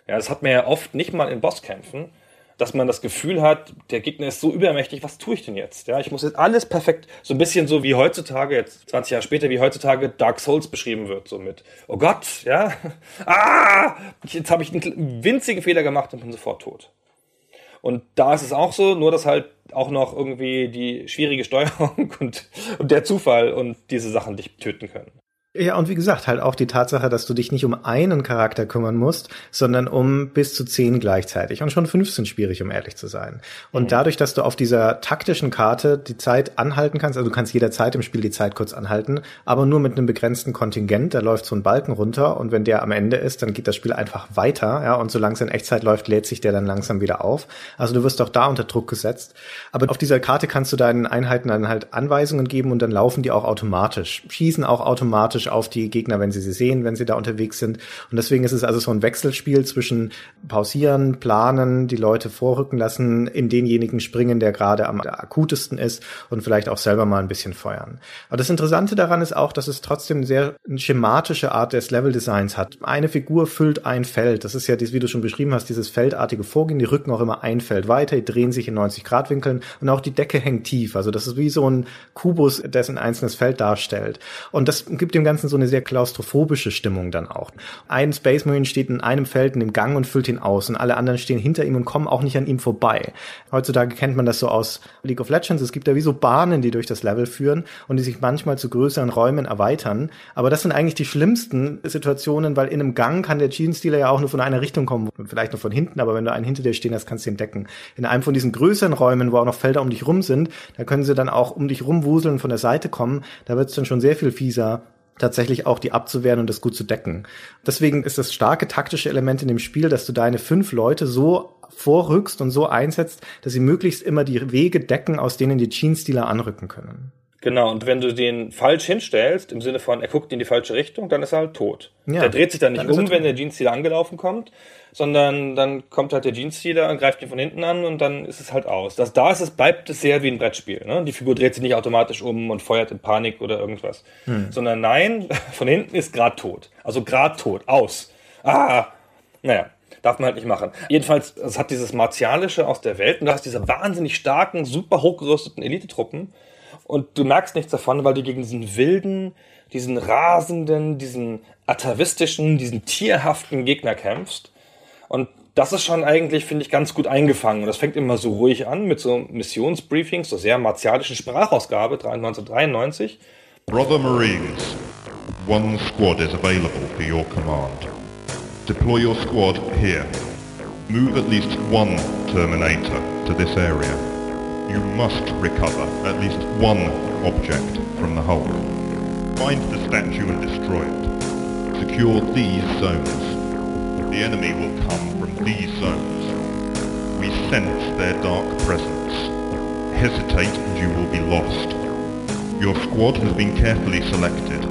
Ja, das hat man ja oft nicht mal in Bosskämpfen, dass man das Gefühl hat, der Gegner ist so übermächtig, was tue ich denn jetzt? Ja, ich muss jetzt alles perfekt, so ein bisschen so wie heutzutage, jetzt 20 Jahre später, wie heutzutage Dark Souls beschrieben wird, so mit, oh Gott, ja, ah, jetzt habe ich einen winzigen Fehler gemacht und bin sofort tot. Und da ist es auch so, nur dass halt auch noch irgendwie die schwierige Steuerung und, und der Zufall und diese Sachen dich töten können. Ja, und wie gesagt, halt auch die Tatsache, dass du dich nicht um einen Charakter kümmern musst, sondern um bis zu zehn gleichzeitig. Und schon 15 schwierig, um ehrlich zu sein. Und mhm. dadurch, dass du auf dieser taktischen Karte die Zeit anhalten kannst, also du kannst jederzeit im Spiel die Zeit kurz anhalten, aber nur mit einem begrenzten Kontingent, da läuft so ein Balken runter und wenn der am Ende ist, dann geht das Spiel einfach weiter, ja, und solange es in Echtzeit läuft, lädt sich der dann langsam wieder auf. Also du wirst auch da unter Druck gesetzt. Aber auf dieser Karte kannst du deinen Einheiten dann halt Anweisungen geben und dann laufen die auch automatisch, schießen auch automatisch automatisch auf die Gegner, wenn sie sie sehen, wenn sie da unterwegs sind. Und deswegen ist es also so ein Wechselspiel zwischen pausieren, planen, die Leute vorrücken lassen, in denjenigen springen, der gerade am akutesten ist und vielleicht auch selber mal ein bisschen feuern. Aber das Interessante daran ist auch, dass es trotzdem sehr eine schematische Art des Leveldesigns hat. Eine Figur füllt ein Feld. Das ist ja, wie du schon beschrieben hast, dieses feldartige Vorgehen. Die rücken auch immer ein Feld weiter, die drehen sich in 90 Grad Winkeln und auch die Decke hängt tief. Also das ist wie so ein Kubus, dessen ein einzelnes Feld darstellt. Und das gibt dem Ganzen so eine sehr klaustrophobische Stimmung dann auch. Ein Space Marine steht in einem Feld in dem Gang und füllt ihn aus und alle anderen stehen hinter ihm und kommen auch nicht an ihm vorbei. Heutzutage kennt man das so aus League of Legends. Es gibt da wie so Bahnen, die durch das Level führen und die sich manchmal zu größeren Räumen erweitern. Aber das sind eigentlich die schlimmsten Situationen, weil in einem Gang kann der Genestealer ja auch nur von einer Richtung kommen, vielleicht nur von hinten, aber wenn du einen hinter dir stehen hast, kannst du ihn decken. In einem von diesen größeren Räumen, wo auch noch Felder um dich rum sind, da können sie dann auch um dich rumwuseln von der Seite kommen. Da wird es dann schon sehr viel fieser tatsächlich auch die abzuwehren und das gut zu decken. Deswegen ist das starke taktische Element in dem Spiel, dass du deine fünf Leute so vorrückst und so einsetzt, dass sie möglichst immer die Wege decken, aus denen die Gene-Stealer anrücken können. Genau, und wenn du den falsch hinstellst, im Sinne von, er guckt in die falsche Richtung, dann ist er halt tot. Ja, der dreht sich dann nicht dann um, wenn der Jeans-Stealer angelaufen kommt, sondern dann kommt halt der Jeans-Stealer und greift ihn von hinten an und dann ist es halt aus. Das, da ist es, bleibt es sehr wie ein Brettspiel. Ne? Die Figur dreht sich nicht automatisch um und feuert in Panik oder irgendwas. Hm. Sondern nein, von hinten ist grad tot. Also grad tot, aus. Ah, naja. Darf man halt nicht machen. Jedenfalls, es hat dieses Martialische aus der Welt und du hast diese wahnsinnig starken, super hochgerüsteten Elitetruppen und du merkst nichts davon, weil du gegen diesen wilden, diesen rasenden, diesen atavistischen, diesen tierhaften Gegner kämpfst. Und das ist schon eigentlich, finde ich, ganz gut eingefangen. Und das fängt immer so ruhig an mit so Missionsbriefings, so sehr martialischen Sprachausgabe, 1993. Brother Marines, one squad is available for your command. Deploy your squad here. Move at least one Terminator to this area. You must recover at least one object from the hull. Find the statue and destroy it. Secure these zones. The enemy will come from these zones. We sense their dark presence. Hesitate and you will be lost. Your squad has been carefully selected.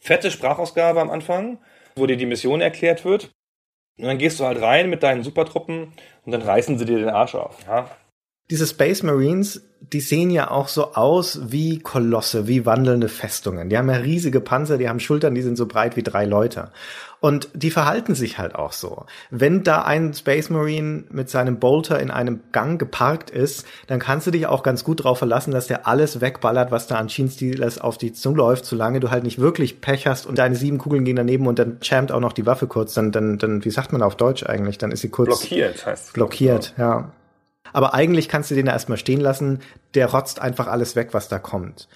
Fette Sprachausgabe am Anfang, wo dir die Mission erklärt wird. Und dann gehst du halt rein mit deinen Supertruppen und dann reißen sie dir den Arsch auf. Ja? Diese Space Marines, die sehen ja auch so aus wie Kolosse, wie wandelnde Festungen. Die haben ja riesige Panzer, die haben Schultern, die sind so breit wie drei Leute. Und die verhalten sich halt auch so. Wenn da ein Space Marine mit seinem Bolter in einem Gang geparkt ist, dann kannst du dich auch ganz gut darauf verlassen, dass der alles wegballert, was da an Sheen-Stealers auf die zuläuft, solange du halt nicht wirklich Pech hast und deine sieben Kugeln gehen daneben und dann jammt auch noch die Waffe kurz, dann, dann, dann, wie sagt man auf Deutsch eigentlich? Dann ist sie kurz Blockiert heißt es. blockiert, ja. Aber eigentlich kannst du den da erstmal stehen lassen, der rotzt einfach alles weg, was da kommt.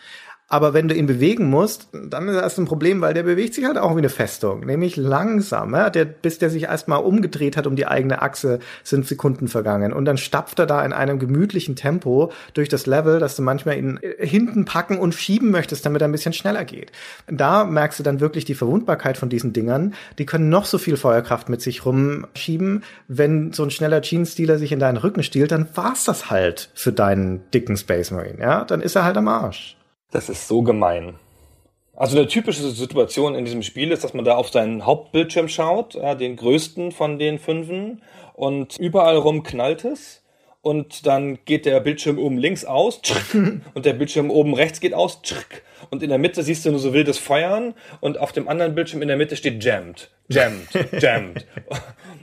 Aber wenn du ihn bewegen musst, dann ist das ein Problem, weil der bewegt sich halt auch wie eine Festung, nämlich langsam. Ja? Der, bis der sich erstmal umgedreht hat um die eigene Achse, sind Sekunden vergangen. Und dann stapft er da in einem gemütlichen Tempo durch das Level, dass du manchmal ihn äh, hinten packen und schieben möchtest, damit er ein bisschen schneller geht. Da merkst du dann wirklich die Verwundbarkeit von diesen Dingern. Die können noch so viel Feuerkraft mit sich rumschieben. Wenn so ein schneller Gene-Stealer sich in deinen Rücken stiehlt, dann war's das halt für deinen dicken Space Marine. Ja, dann ist er halt am Arsch. Das ist so gemein. Also eine typische Situation in diesem Spiel ist, dass man da auf seinen Hauptbildschirm schaut, ja, den größten von den fünfen, und überall rum knallt es. Und dann geht der Bildschirm oben links aus und der Bildschirm oben rechts geht aus. Und in der Mitte siehst du nur so wildes Feuern und auf dem anderen Bildschirm in der Mitte steht jammed, jammed, jammed.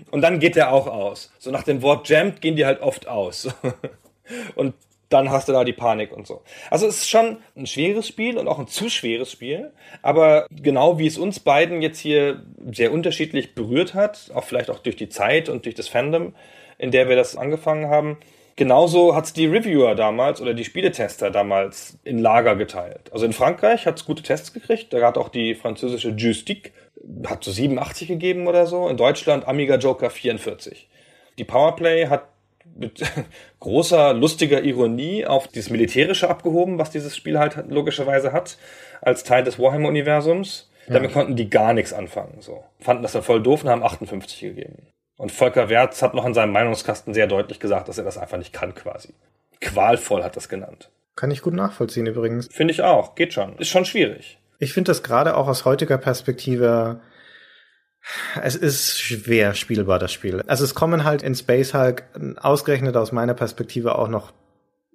Und dann geht der auch aus. So nach dem Wort jammed gehen die halt oft aus. Und dann hast du da die Panik und so. Also es ist schon ein schweres Spiel und auch ein zu schweres Spiel, aber genau wie es uns beiden jetzt hier sehr unterschiedlich berührt hat, auch vielleicht auch durch die Zeit und durch das Fandom, in der wir das angefangen haben, genauso hat es die Reviewer damals oder die Spieletester damals in Lager geteilt. Also in Frankreich hat es gute Tests gekriegt, da hat auch die französische Joystick, hat so 87 gegeben oder so, in Deutschland Amiga Joker 44. Die Powerplay hat mit großer, lustiger Ironie auf dieses Militärische abgehoben, was dieses Spiel halt logischerweise hat, als Teil des Warhammer-Universums. Damit konnten die gar nichts anfangen. So. Fanden das dann voll doof und haben 58 gegeben. Und Volker Wertz hat noch in seinem Meinungskasten sehr deutlich gesagt, dass er das einfach nicht kann quasi. Qualvoll hat das genannt. Kann ich gut nachvollziehen übrigens. Finde ich auch, geht schon. Ist schon schwierig. Ich finde das gerade auch aus heutiger Perspektive, es ist schwer spielbar, das Spiel. Also es kommen halt in Space Hulk ausgerechnet aus meiner Perspektive auch noch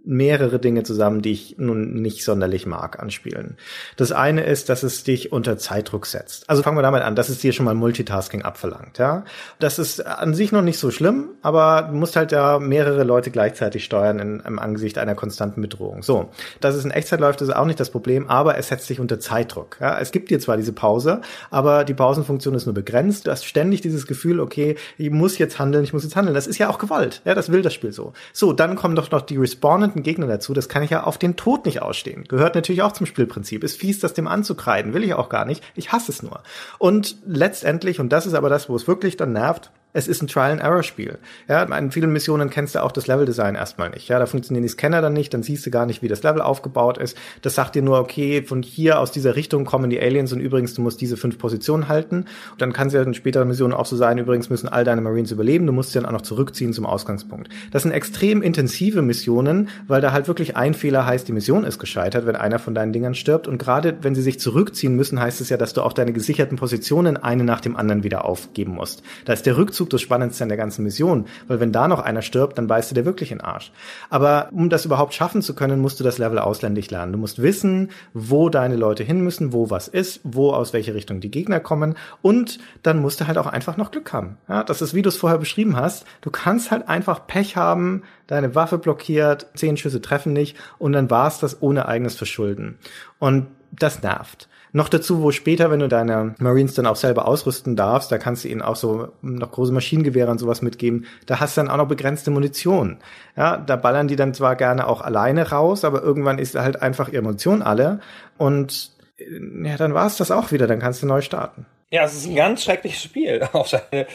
mehrere Dinge zusammen, die ich nun nicht sonderlich mag anspielen. Das eine ist, dass es dich unter Zeitdruck setzt. Also fangen wir damit an, dass es dir schon mal Multitasking abverlangt, ja. Das ist an sich noch nicht so schlimm, aber du musst halt ja mehrere Leute gleichzeitig steuern in, im Angesicht einer konstanten Bedrohung. So. Dass es in Echtzeit läuft, ist auch nicht das Problem, aber es setzt dich unter Zeitdruck. Ja? Es gibt dir zwar diese Pause, aber die Pausenfunktion ist nur begrenzt. Du hast ständig dieses Gefühl, okay, ich muss jetzt handeln, ich muss jetzt handeln. Das ist ja auch Gewalt. Ja, das will das Spiel so. So, dann kommen doch noch die respawnenden Gegner dazu. Das kann ich ja auf den Tod nicht ausstehen. Gehört natürlich auch zum Spielprinzip. Ist fies, das dem anzukreiden. Will ich auch gar nicht. Ich hasse es nur. Und letztendlich, und das ist aber das, wo es wirklich dann nervt, Es ist ein Trial-and-Error-Spiel. Ja, in vielen Missionen kennst du auch das Level-Design erstmal nicht. Ja, da funktionieren die Scanner dann nicht, dann siehst du gar nicht, wie das Level aufgebaut ist. Das sagt dir nur, okay, von hier aus dieser Richtung kommen die Aliens und übrigens, du musst diese fünf Positionen halten. Und dann kann es ja in späteren Missionen auch so sein, übrigens müssen all deine Marines überleben, du musst sie dann auch noch zurückziehen zum Ausgangspunkt. Das sind extrem intensive Missionen, weil da halt wirklich ein Fehler heißt, die Mission ist gescheitert, wenn einer von deinen Dingern stirbt. Und gerade wenn sie sich zurückziehen müssen, heißt es ja, dass du auch deine gesicherten Positionen eine nach dem anderen wieder aufgeben musst. Da ist der Rückzug Rückzug das Spannendste an der ganzen Mission, weil wenn da noch einer stirbt, dann beißt du dir wirklich in den Arsch. Aber um das überhaupt schaffen zu können, musst du das Level ausländig lernen. Du musst wissen, wo deine Leute hin müssen, wo was ist, wo aus welche Richtung die Gegner kommen und dann musst du halt auch einfach noch Glück haben. Ja, das ist, wie du es vorher beschrieben hast. Du kannst halt einfach Pech haben, deine Waffe blockiert, zehn Schüsse treffen nicht und dann war's das ohne eigenes Verschulden. Und das nervt. Noch dazu, wo später, wenn du deine Marines dann auch selber ausrüsten darfst, da kannst du ihnen auch so noch große Maschinengewehre und sowas mitgeben, da hast du dann auch noch begrenzte Munition. Ja, da ballern die dann zwar gerne auch alleine raus, aber irgendwann ist halt einfach ihre Munition alle und äh, ja, dann war es das auch wieder, dann kannst du neu starten. Ja, es ist ein ganz schreckliches Spiel auf seine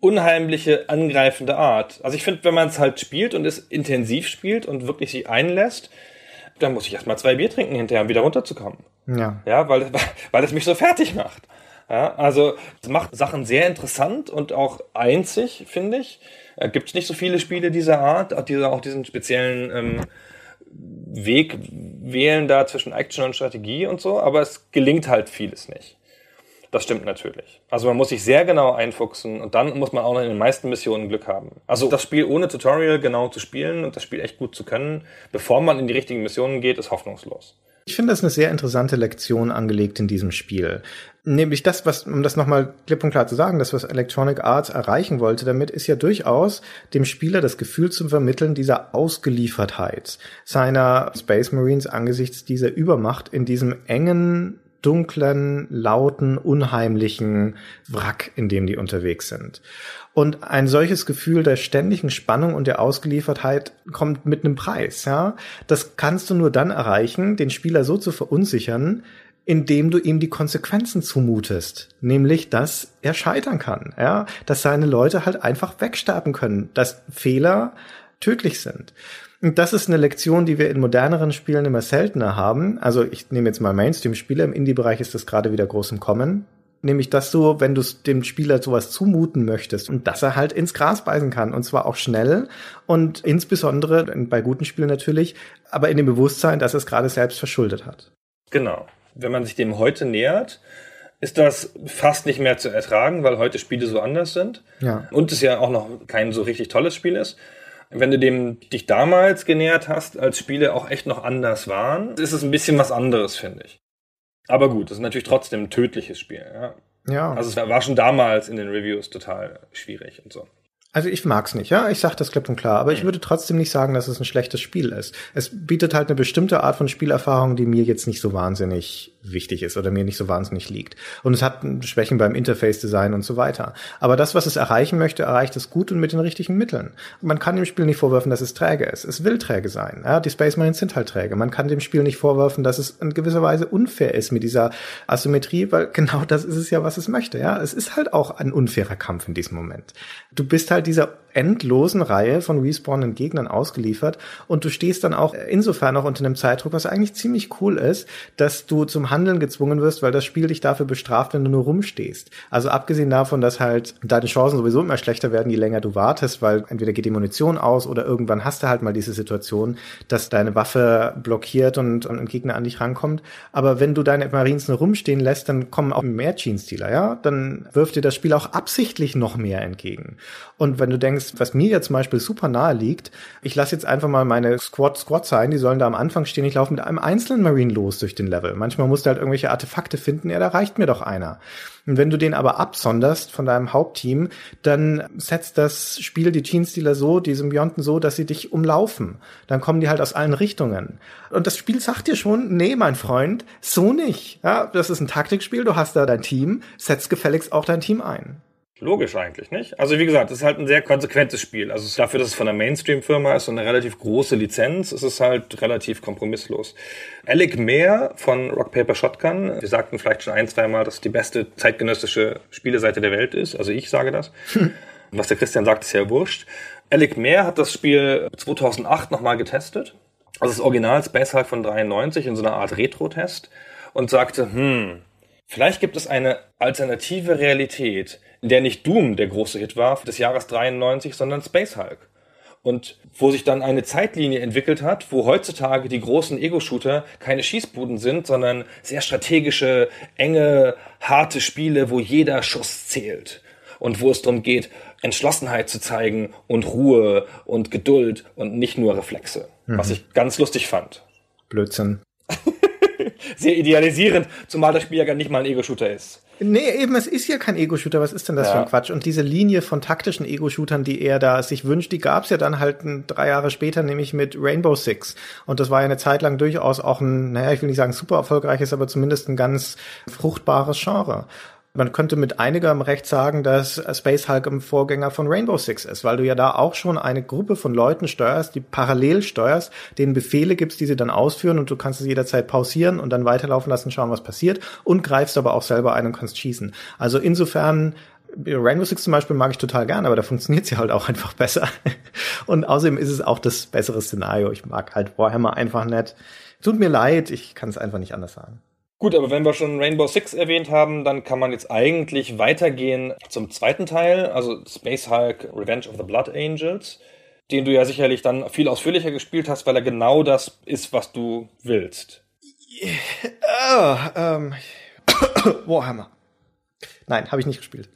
unheimliche, angreifende Art. Also ich finde, wenn man es halt spielt und es intensiv spielt und wirklich sich einlässt, dann muss ich erstmal zwei Bier trinken hinterher, um wieder runterzukommen. Ja. Ja, weil, weil es mich so fertig macht. Ja, also es macht Sachen sehr interessant und auch einzig, finde ich. Äh, Gibt es nicht so viele Spiele dieser Art, auch, diese, auch diesen speziellen ähm, Weg wählen da zwischen Action und Strategie und so, aber es gelingt halt vieles nicht. Das stimmt natürlich. Also man muss sich sehr genau einfuchsen und dann muss man auch noch in den meisten Missionen Glück haben. Also das Spiel ohne Tutorial genau zu spielen und das Spiel echt gut zu können, bevor man in die richtigen Missionen geht, ist hoffnungslos. Ich finde das eine sehr interessante Lektion angelegt in diesem Spiel. Nämlich das, was, um das nochmal klipp und klar zu sagen, das, was Electronic Arts erreichen wollte damit, ist ja durchaus dem Spieler das Gefühl zu vermitteln dieser Ausgeliefertheit seiner Space Marines angesichts dieser Übermacht in diesem engen dunklen, lauten, unheimlichen Wrack, in dem die unterwegs sind. Und ein solches Gefühl der ständigen Spannung und der Ausgeliefertheit kommt mit einem Preis, ja. Das kannst du nur dann erreichen, den Spieler so zu verunsichern, indem du ihm die Konsequenzen zumutest, nämlich dass er scheitern kann, ja, dass seine Leute halt einfach wegsterben können, dass Fehler tödlich sind. Und das ist eine Lektion, die wir in moderneren Spielen immer seltener haben. Also ich nehme jetzt mal Mainstream-Spiele, im Indie-Bereich ist das gerade wieder groß im Kommen. Nämlich, dass du, wenn du dem Spieler sowas zumuten möchtest und dass er halt ins Gras beißen kann und zwar auch schnell und insbesondere bei guten Spielen natürlich, aber in dem Bewusstsein, dass er es gerade selbst verschuldet hat. Genau. Wenn man sich dem heute nähert, ist das fast nicht mehr zu ertragen, weil heute Spiele so anders sind. Ja. Und es ja auch noch kein so richtig tolles Spiel ist. Wenn du dem dich damals genähert hast, als Spiele auch echt noch anders waren, ist es ein bisschen was anderes, finde ich. Aber gut, das ist natürlich trotzdem ein tödliches Spiel. Ja. Ja. Also es war schon damals in den Reviews total schwierig und so. Also ich mag's nicht, ja, ich sag das klipp und klar, aber ich würde trotzdem nicht sagen, dass es ein schlechtes Spiel ist. Es bietet halt eine bestimmte Art von Spielerfahrung, die mir jetzt nicht so wahnsinnig wichtig ist oder mir nicht so wahnsinnig liegt. Und es hat Schwächen beim Interface-Design und so weiter. Aber das, was es erreichen möchte, erreicht es gut und mit den richtigen Mitteln. Man kann dem Spiel nicht vorwerfen, dass es träge ist. Es will träge sein. Ja, die Space Marines sind halt träge. Man kann dem Spiel nicht vorwerfen, dass es in gewisser Weise unfair ist mit dieser Asymmetrie, weil genau das ist es ja, was es möchte. Ja, es ist halt auch ein unfairer Kampf in diesem Moment. Du bist halt dieser endlosen Reihe von respawnenden Gegnern ausgeliefert und du stehst dann auch insofern noch unter einem Zeitdruck, was eigentlich ziemlich cool ist, dass du zum Handeln gezwungen wirst, weil das Spiel dich dafür bestraft, wenn du nur rumstehst. Also abgesehen davon, dass halt deine Chancen sowieso immer schlechter werden, je länger du wartest, weil entweder geht die Munition aus oder irgendwann hast du halt mal diese Situation, dass deine Waffe blockiert und, und ein Gegner an dich rankommt. Aber wenn du deine Marines nur rumstehen lässt, dann kommen auch mehr Gene-Stealer, ja? Dann wirft dir das Spiel auch absichtlich noch mehr entgegen. Und wenn du denkst, was mir ja zum Beispiel super nahe liegt, ich lasse jetzt einfach mal meine Squad Squad sein, die sollen da am Anfang stehen, ich laufe mit einem einzelnen Marine los durch den Level. Manchmal musst du halt irgendwelche Artefakte finden, ja, da reicht mir doch einer. Und wenn du den aber absonderst von deinem Hauptteam, dann setzt das Spiel die Gene-Stealer so, die Symbionten so, dass sie dich umlaufen. Dann kommen die halt aus allen Richtungen. Und das Spiel sagt dir schon, nee, mein Freund, so nicht. Ja, das ist ein Taktikspiel, du hast da dein Team, setz gefälligst auch dein Team ein. Logisch eigentlich, nicht? Also wie gesagt, es ist halt ein sehr konsequentes Spiel. Also dafür, dass es von einer Mainstream-Firma ist und eine relativ große Lizenz, ist es halt relativ kompromisslos. Alec Mayer von Rock Paper Shotgun, wir sagten vielleicht schon ein, zwei Mal, dass die beste zeitgenössische Spieleseite der Welt ist. Also ich sage das. Was der Christian sagt, ist ja wurscht. Alec Mehr hat das Spiel 2008 nochmal getestet. Also das Original Space Hulk von 93 in so einer Art Retro-Test und sagte, hm, vielleicht gibt es eine alternative Realität, in der nicht Doom der große Hit war des Jahres 93, sondern Space Hulk. Und wo sich dann eine Zeitlinie entwickelt hat, wo heutzutage die großen Ego-Shooter keine Schießbuden sind, sondern sehr strategische, enge, harte Spiele, wo jeder Schuss zählt. Und wo es darum geht, Entschlossenheit zu zeigen und Ruhe und Geduld und nicht nur Reflexe. Mhm. Was ich ganz lustig fand. Blödsinn. Sehr idealisierend, zumal das Spiel ja gar nicht mal ein Ego-Shooter ist. Nee, eben, es ist ja kein Ego-Shooter. Was ist denn das ja. für ein Quatsch? Und diese Linie von taktischen Ego-Shootern, die er da sich wünscht, die gab's ja dann halt drei Jahre später, nämlich mit Rainbow Six. Und das war ja eine Zeit lang durchaus auch ein, naja, ich will nicht sagen super erfolgreiches, aber zumindest ein ganz fruchtbares Genre. Man könnte mit einigem Recht sagen, dass Space Hulk ein Vorgänger von Rainbow Six ist, weil du ja da auch schon eine Gruppe von Leuten steuerst, die parallel steuerst, denen Befehle gibst, die sie dann ausführen und du kannst es jederzeit pausieren und dann weiterlaufen lassen, schauen, was passiert und greifst aber auch selber ein und kannst schießen. Also insofern Rainbow Six zum Beispiel mag ich total gern, aber da funktioniert sie halt auch einfach besser. Und außerdem ist es auch das bessere Szenario. Ich mag halt Warhammer einfach nicht. Tut mir leid, ich kann es einfach nicht anders sagen. Gut, aber wenn wir schon Rainbow Six erwähnt haben, dann kann man jetzt eigentlich weitergehen zum zweiten Teil, also Space Hulk Revenge of the Blood Angels, den du ja sicherlich dann viel ausführlicher gespielt hast, weil er genau das ist, was du willst. Oh, ähm, Warhammer. Nein, habe ich nicht gespielt.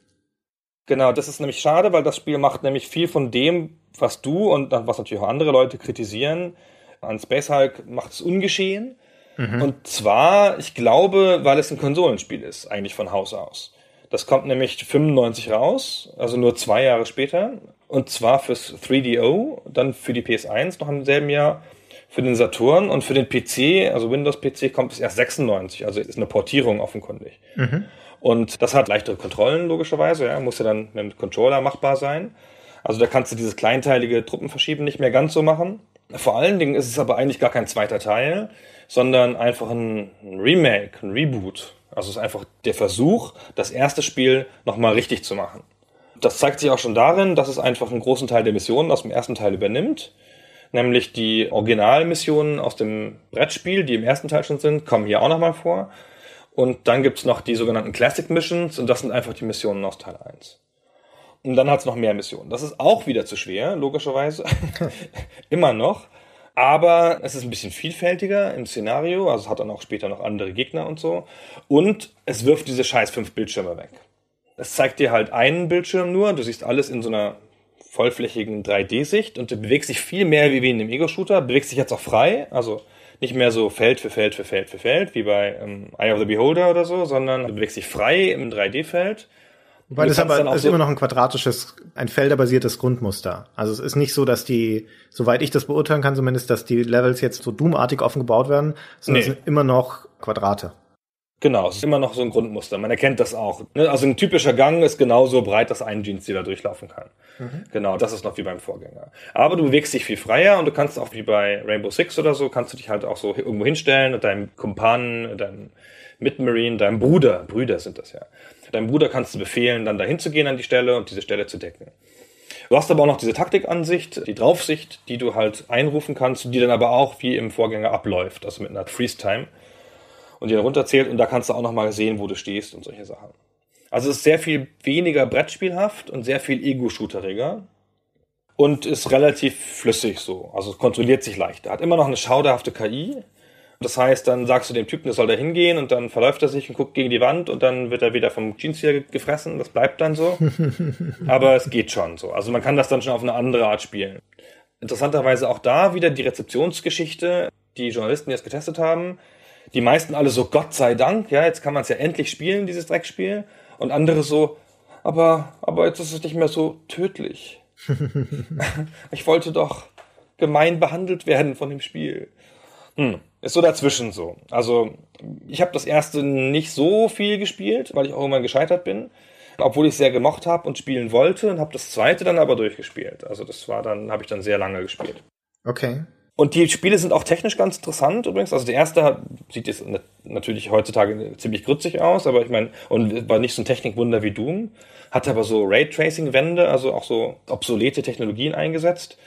Genau, das ist nämlich schade, weil das Spiel macht nämlich viel von dem, was du und was natürlich auch andere Leute kritisieren, an Space Hulk macht es ungeschehen. Mhm. Und zwar, ich glaube, weil es ein Konsolenspiel ist, eigentlich von Haus aus. Das kommt nämlich 95 raus, also nur zwei Jahre später. Und zwar fürs 3DO, dann für die PS1 noch im selben Jahr, für den Saturn und für den PC, also Windows-PC, kommt es erst 96. Also ist eine Portierung offenkundig. Mhm. Und das hat leichtere Kontrollen, logischerweise. Ja, muss ja dann mit dem Controller machbar sein. Also da kannst du dieses kleinteilige Truppenverschieben nicht mehr ganz so machen. Vor allen Dingen ist es aber eigentlich gar kein zweiter Teil, sondern einfach ein, Remake, ein Reboot. Also es ist einfach der Versuch, das erste Spiel nochmal richtig zu machen. Das zeigt sich auch schon darin, dass es einfach einen großen Teil der Missionen aus dem ersten Teil übernimmt. Nämlich die Originalmissionen aus dem Brettspiel, die im ersten Teil schon sind, kommen hier auch nochmal vor. Und dann gibt's noch die sogenannten Classic Missions und das sind einfach die Missionen aus Teil 1. Und dann hat's noch mehr Missionen. Das ist auch wieder zu schwer, logischerweise. Immer noch. Aber es ist ein bisschen vielfältiger im Szenario, also es hat dann auch später noch andere Gegner und so. Und es wirft diese scheiß fünf Bildschirme weg. Es zeigt dir halt einen Bildschirm nur, du siehst alles in so einer vollflächigen 3D-Sicht und du bewegst dich viel mehr wie in einem Ego-Shooter, bewegst dich jetzt auch frei, also nicht mehr so Feld für Feld für Feld für Feld, wie bei ähm, Eye of the Beholder oder so, sondern du bewegst dich frei im 3D-Feld Wobei das aber ist so immer noch ein quadratisches, ein felderbasiertes Grundmuster. Also es ist nicht so, dass die, soweit ich das beurteilen kann zumindest, dass die Levels jetzt so Doom-artig offen gebaut werden, sondern nee. es sind immer noch Quadrate. Genau, es ist immer noch so ein Grundmuster. Man erkennt das auch. Ne? Also ein typischer Gang ist genauso breit, dass ein Jeans da durchlaufen kann. Mhm. Genau, das ist noch wie beim Vorgänger. Aber du bewegst dich viel freier und du kannst auch wie bei Rainbow Six oder so, kannst du dich halt auch so irgendwo hinstellen und deinem Kumpanen, deinem Mitmarine, deinem Bruder, Brüder sind das ja, Deinem Bruder kannst du befehlen, dann dahin zu gehen an die Stelle und diese Stelle zu decken. Du hast aber auch noch diese Taktikansicht, die Draufsicht, die du halt einrufen kannst, die dann aber auch wie im Vorgänger abläuft, also mit einer Freeze-Time und die dann runterzählt und da kannst du auch noch mal sehen, wo du stehst und solche Sachen. Also es ist sehr viel weniger Brettspielhaft und sehr viel Ego-Shooteriger und ist relativ flüssig so, also es kontrolliert sich leichter. Hat immer noch eine schauderhafte KI, das heißt, dann sagst du dem Typen, der soll da hingehen und dann verläuft er sich und guckt gegen die Wand und dann wird er wieder vom Jeans hier gefressen. Das bleibt dann so. Aber es geht schon so. Also man kann das dann schon auf eine andere Art spielen. Interessanterweise auch da wieder die Rezeptionsgeschichte, die Journalisten jetzt getestet haben. Die meisten alle so, Gott sei Dank, ja, jetzt kann man es ja endlich spielen, dieses Dreckspiel. Und andere so, aber, aber jetzt ist es nicht mehr so tödlich. ich wollte doch gemein behandelt werden von dem Spiel. Hm. Ist so dazwischen so. Also, ich habe das erste nicht so viel gespielt, weil ich auch irgendwann gescheitert bin. Obwohl ich sehr gemocht habe und spielen wollte und habe das zweite dann aber durchgespielt. Also das war dann, habe ich dann sehr lange gespielt. Okay. Und die Spiele sind auch technisch ganz interessant übrigens. Also der erste sieht jetzt natürlich heutzutage ziemlich grützig aus, aber ich meine, und war nicht so ein Technikwunder wie Doom, hat aber so Raytracing-Wände, also auch so obsolete Technologien eingesetzt.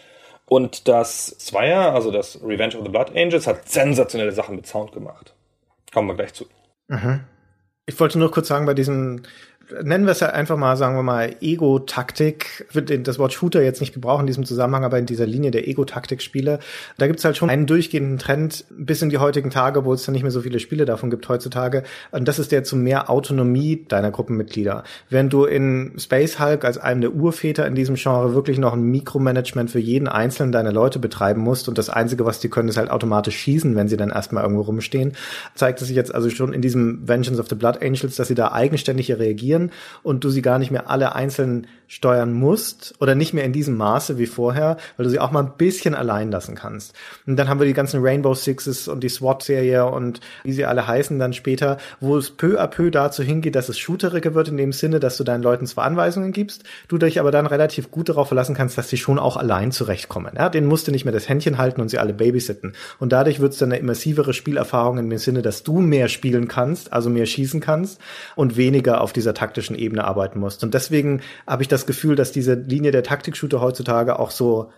Und das Zweier, also das Revenge of the Blood Angels, hat sensationelle Sachen mit Sound gemacht. Kommen wir gleich zu. Mhm. Ich wollte nur kurz sagen, bei diesem nennen wir es ja einfach mal, sagen wir mal, Ego-Taktik. Ich würde das Wort Shooter jetzt nicht gebrauchen in diesem Zusammenhang, aber in dieser Linie der Ego-Taktik-Spiele. Da gibt es halt schon einen durchgehenden Trend bis in die heutigen Tage, wo es dann nicht mehr so viele Spiele davon gibt heutzutage. Und das ist der zu mehr Autonomie deiner Gruppenmitglieder. Während du in Space Hulk als einem der Urväter in diesem Genre wirklich noch ein Mikromanagement für jeden einzelnen deiner Leute betreiben musst und das Einzige, was die können, ist halt automatisch schießen, wenn sie dann erstmal irgendwo rumstehen, zeigt es sich jetzt also schon in diesem Vengeance of the Blood Angels, dass sie da eigenständig reagieren reagieren und du sie gar nicht mehr alle einzeln steuern musst oder nicht mehr in diesem Maße wie vorher, weil du sie auch mal ein bisschen allein lassen kannst. Und dann haben wir die ganzen Rainbow Sixes und die SWAT-Serie und wie sie alle heißen dann später, wo es peu à peu dazu hingeht, dass es shooteriger wird in dem Sinne, dass du deinen Leuten zwar Anweisungen gibst, du dich aber dann relativ gut darauf verlassen kannst, dass sie schon auch allein zurechtkommen. Ja, den musst du nicht mehr das Händchen halten und sie alle babysitten. Und dadurch wird es dann eine immersivere Spielerfahrung in dem Sinne, dass du mehr spielen kannst, also mehr schießen kannst und weniger auf dieser taktischen Ebene arbeiten musst. Und deswegen habe ich das Gefühl, dass diese Linie der Taktik-Shooter heutzutage auch so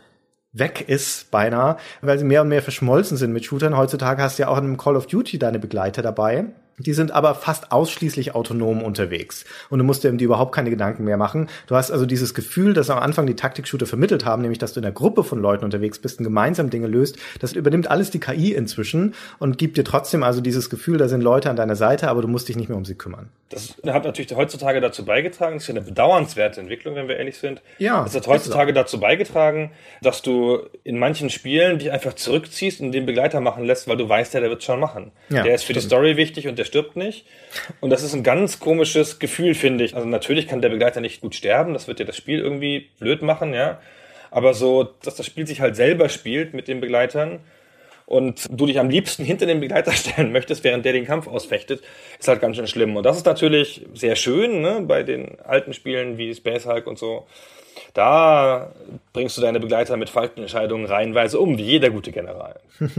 weg ist, beinahe, weil sie mehr und mehr verschmolzen sind mit Shootern. Heutzutage hast du ja auch in einem Call of Duty deine Begleiter dabei. Die sind aber fast ausschließlich autonom unterwegs. Und du musst dir die überhaupt keine Gedanken mehr machen. Du hast also dieses Gefühl, das am Anfang die Taktik-Shooter vermittelt haben, nämlich, dass du in einer Gruppe von Leuten unterwegs bist und gemeinsam Dinge löst. Das übernimmt alles die KI inzwischen und gibt dir trotzdem also dieses Gefühl, da sind Leute an deiner Seite, aber du musst dich nicht mehr um sie kümmern. Das hat natürlich heutzutage dazu beigetragen, das ist ja eine bedauernswerte Entwicklung, wenn wir ehrlich sind. Ja. Das hat heutzutage dazu beigetragen, dass du in manchen Spielen dich einfach zurückziehst und den Begleiter machen lässt, weil du weißt, ja, der wird schon machen. Ja, der ist für stimmt. die Story wichtig und der stirbt nicht. Und das ist ein ganz komisches Gefühl, finde ich. Also natürlich kann der Begleiter nicht gut sterben, das wird ja das Spiel irgendwie blöd machen, ja. Aber so, dass das Spiel sich halt selber spielt mit den Begleitern und du dich am liebsten hinter den Begleiter stellen möchtest, während der den Kampf ausfechtet, ist halt ganz schön schlimm. Und das ist natürlich sehr schön, ne, bei den alten Spielen wie Space Hulk und so. Da bringst du deine Begleiter mit falschen Entscheidungen reihenweise um, wie jeder gute General.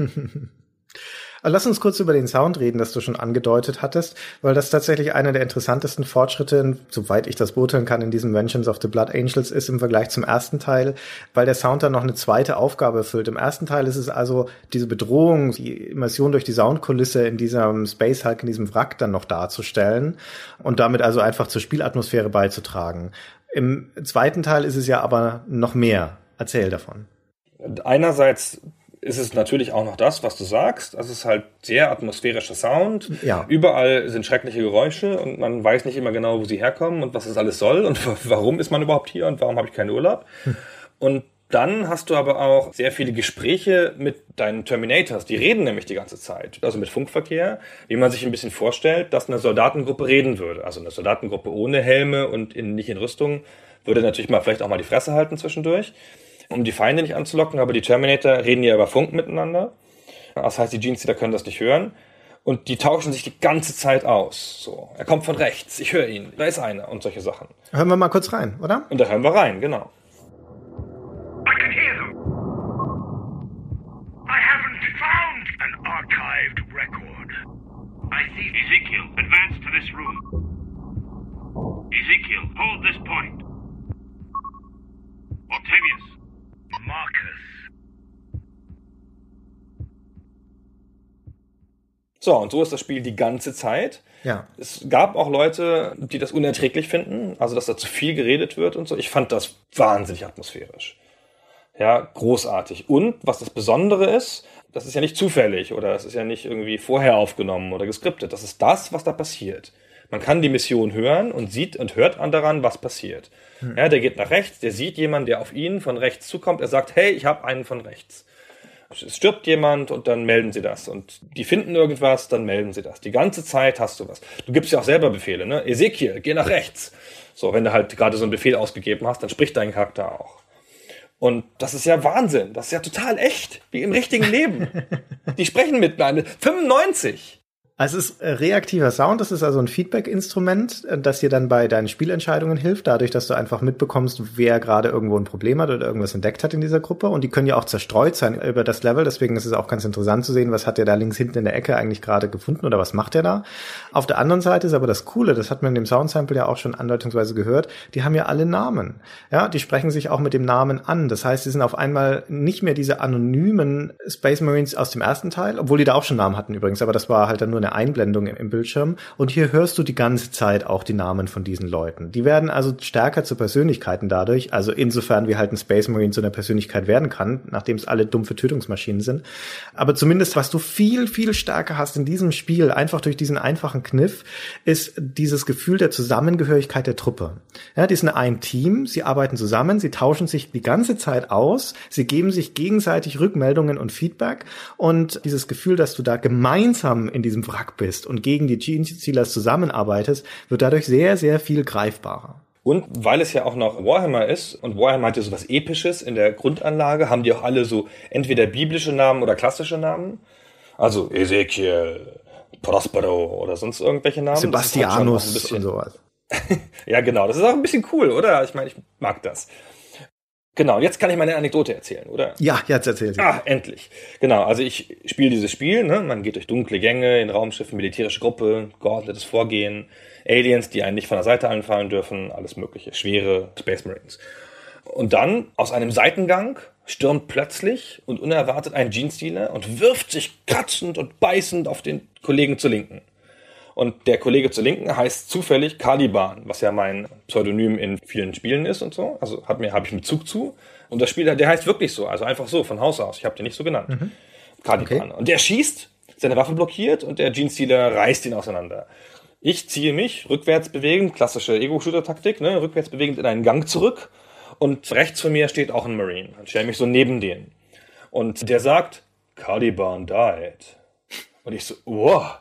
Lass uns kurz über den Sound reden, das du schon angedeutet hattest, weil das tatsächlich einer der interessantesten Fortschritte, soweit ich das beurteilen kann, in diesem Vengeance of the Blood Angels ist im Vergleich zum ersten Teil, weil der Sound dann noch eine zweite Aufgabe erfüllt. Im ersten Teil ist es also diese Bedrohung, die Immersion durch die Soundkulisse in diesem Space Hulk, in diesem Wrack dann noch darzustellen und damit also einfach zur Spielatmosphäre beizutragen. Im zweiten Teil ist es ja aber noch mehr. Erzähl davon. Einerseits ist es natürlich auch noch das, was du sagst. Es ist halt sehr atmosphärischer Sound. Ja. Überall sind schreckliche Geräusche und man weiß nicht immer genau, wo sie herkommen und was das alles soll und warum ist man überhaupt hier und warum habe ich keinen Urlaub. Hm. Und dann hast du aber auch sehr viele Gespräche mit deinen Terminators. Die reden nämlich die ganze Zeit. Also mit Funkverkehr, wie man sich ein bisschen vorstellt, dass eine Soldatengruppe reden würde. Also eine Soldatengruppe ohne Helme und in, nicht in Rüstung würde natürlich mal vielleicht auch mal die Fresse halten zwischendurch um die Feinde nicht anzulocken, aber die Terminator reden ja über Funk miteinander. Das heißt, die Jeans, die können das nicht hören. Und die tauschen sich die ganze Zeit aus. So, er kommt von rechts, ich höre ihn, da ist einer und solche Sachen. Hören wir mal kurz rein, oder? Und da hören wir rein, genau. I can hear them. I haven't found an archived record. I see Ezekiel, advance to this room. Ezekiel, hold this point. Octavius, Marcus. So, und so ist das Spiel die ganze Zeit. Ja. Es gab auch Leute, die das unerträglich finden, also dass da zu viel geredet wird und so. Ich fand das wahnsinnig atmosphärisch. Ja, großartig. Und was das Besondere ist, das ist ja nicht zufällig oder das ist ja nicht irgendwie vorher aufgenommen oder geskriptet. Das ist das, was da passiert. Man kann die Mission hören und sieht und hört an daran, was passiert. Hm. Ja, der geht nach rechts, der sieht jemanden, der auf ihn von rechts zukommt. Er sagt, hey, ich habe einen von rechts. Es stirbt jemand und dann melden sie das. Und die finden irgendwas, dann melden sie das. Die ganze Zeit hast du was. Du gibst ja auch selber Befehle, ne? Ezekiel, geh nach rechts. So, wenn du halt gerade so einen Befehl ausgegeben hast, dann spricht dein Charakter auch. Und das ist ja Wahnsinn. Das ist ja total echt, wie im richtigen Leben. die sprechen miteinander. 95. Also es ist äh, reaktiver Sound, das ist also ein Feedback-Instrument, äh, das dir dann bei deinen Spielentscheidungen hilft, dadurch, dass du einfach mitbekommst, wer gerade irgendwo ein Problem hat oder irgendwas entdeckt hat in dieser Gruppe. Und die können ja auch zerstreut sein über das Level, deswegen ist es auch ganz interessant zu sehen, was hat der da links hinten in der Ecke eigentlich gerade gefunden oder was macht er da. Auf der anderen Seite ist aber das Coole, das hat man in dem Soundsample ja auch schon andeutungsweise gehört, die haben ja alle Namen. Ja, die sprechen sich auch mit dem Namen an. Das heißt, sie sind auf einmal nicht mehr diese anonymen Space Marines aus dem ersten Teil, obwohl die da auch schon Namen hatten übrigens, aber das war halt dann nur eine Einblendung im, Bildschirm. Und hier hörst du die ganze Zeit auch die Namen von diesen Leuten. Die werden also stärker zu Persönlichkeiten dadurch. Also insofern wie halt ein Space Marine zu einer Persönlichkeit werden kann, nachdem es alle dumpfe Tötungsmaschinen sind. Aber zumindest, was du viel, viel stärker hast in diesem Spiel, einfach durch diesen einfachen Kniff, ist dieses Gefühl der Zusammengehörigkeit der Truppe. Ja, die sind ein Team, sie arbeiten zusammen, sie tauschen sich die ganze Zeit aus, sie geben sich gegenseitig Rückmeldungen und Feedback und dieses Gefühl, dass du da gemeinsam in diesem Wrack bist und gegen die Gene-Stealers zusammenarbeitest, wird dadurch sehr, sehr viel greifbarer. Und weil es ja auch noch Warhammer ist und Warhammer hat ja so was Episches in der Grundanlage, haben die auch alle so entweder biblische Namen oder klassische Namen. Also Ezekiel, Prospero oder sonst irgendwelche Namen. Sebastianus und sowas. ja, genau. Das ist auch ein bisschen cool, oder? Ich meine, ich mag das. Genau, jetzt kann ich meine Anekdote erzählen, oder? Ja, jetzt erzähl sie. Ah, endlich. Genau, also ich spiele dieses Spiel, ne? man geht durch dunkle Gänge in Raumschiffen, militärische Gruppe, geordnetes Vorgehen, Aliens, die einen nicht von der Seite anfallen dürfen, alles mögliche, schwere Space Marines. Und dann, aus einem Seitengang, stürmt plötzlich und unerwartet ein Genestealer und wirft sich kratzend und beißend auf den Kollegen zur Linken. Und der Kollege zur Linken heißt zufällig Caliban, was ja mein Pseudonym in vielen Spielen ist und so. Also hat mir habe ich einen Bezug zu. Und das Spiel, der heißt wirklich so, also einfach so von Haus aus. Ich habe den nicht so genannt. Mhm. Caliban. Okay. Und der schießt, seine Waffe blockiert und der Genestealer reißt ihn auseinander. Ich ziehe mich rückwärts bewegend, klassische Ego-Shooter-Taktik, ne, rückwärts bewegend in einen Gang zurück. Und rechts von mir steht auch ein Marine. Ich stelle mich so neben den. Und der sagt, Caliban died. Und ich so, wow.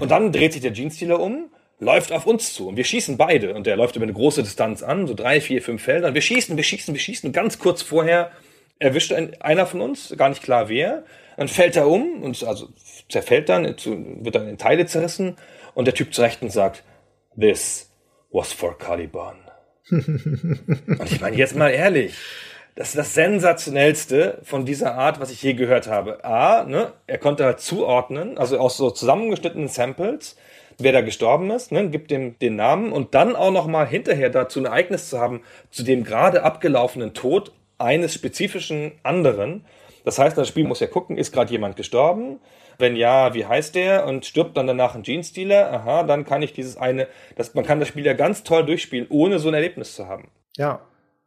Und dann dreht sich der Jeans-Dealer um, läuft auf uns zu und wir schießen beide. Und der läuft über eine große Distanz an, so drei, vier, fünf Felder. Und wir schießen, wir schießen, wir schießen. Und ganz kurz vorher erwischt ein, einer von uns, gar nicht klar wer. Dann fällt er um und also zerfällt dann, wird dann in Teile zerrissen. Und der Typ zur Rechten sagt, this was for Caliban. und ich meine, jetzt mal ehrlich, das ist das sensationellste von dieser Art, was ich je gehört habe. A, ne, er konnte halt zuordnen, also aus so zusammengeschnittenen Samples, wer da gestorben ist, ne, gibt dem den Namen und dann auch noch mal hinterher dazu ein Ereignis zu haben, zu dem gerade abgelaufenen Tod eines spezifischen anderen. Das heißt, das Spiel muss ja gucken, ist gerade jemand gestorben? Wenn ja, wie heißt der? Und stirbt dann danach ein Genestealer? Aha, dann kann ich dieses eine, das, man kann das Spiel ja ganz toll durchspielen, ohne so ein Erlebnis zu haben. Ja,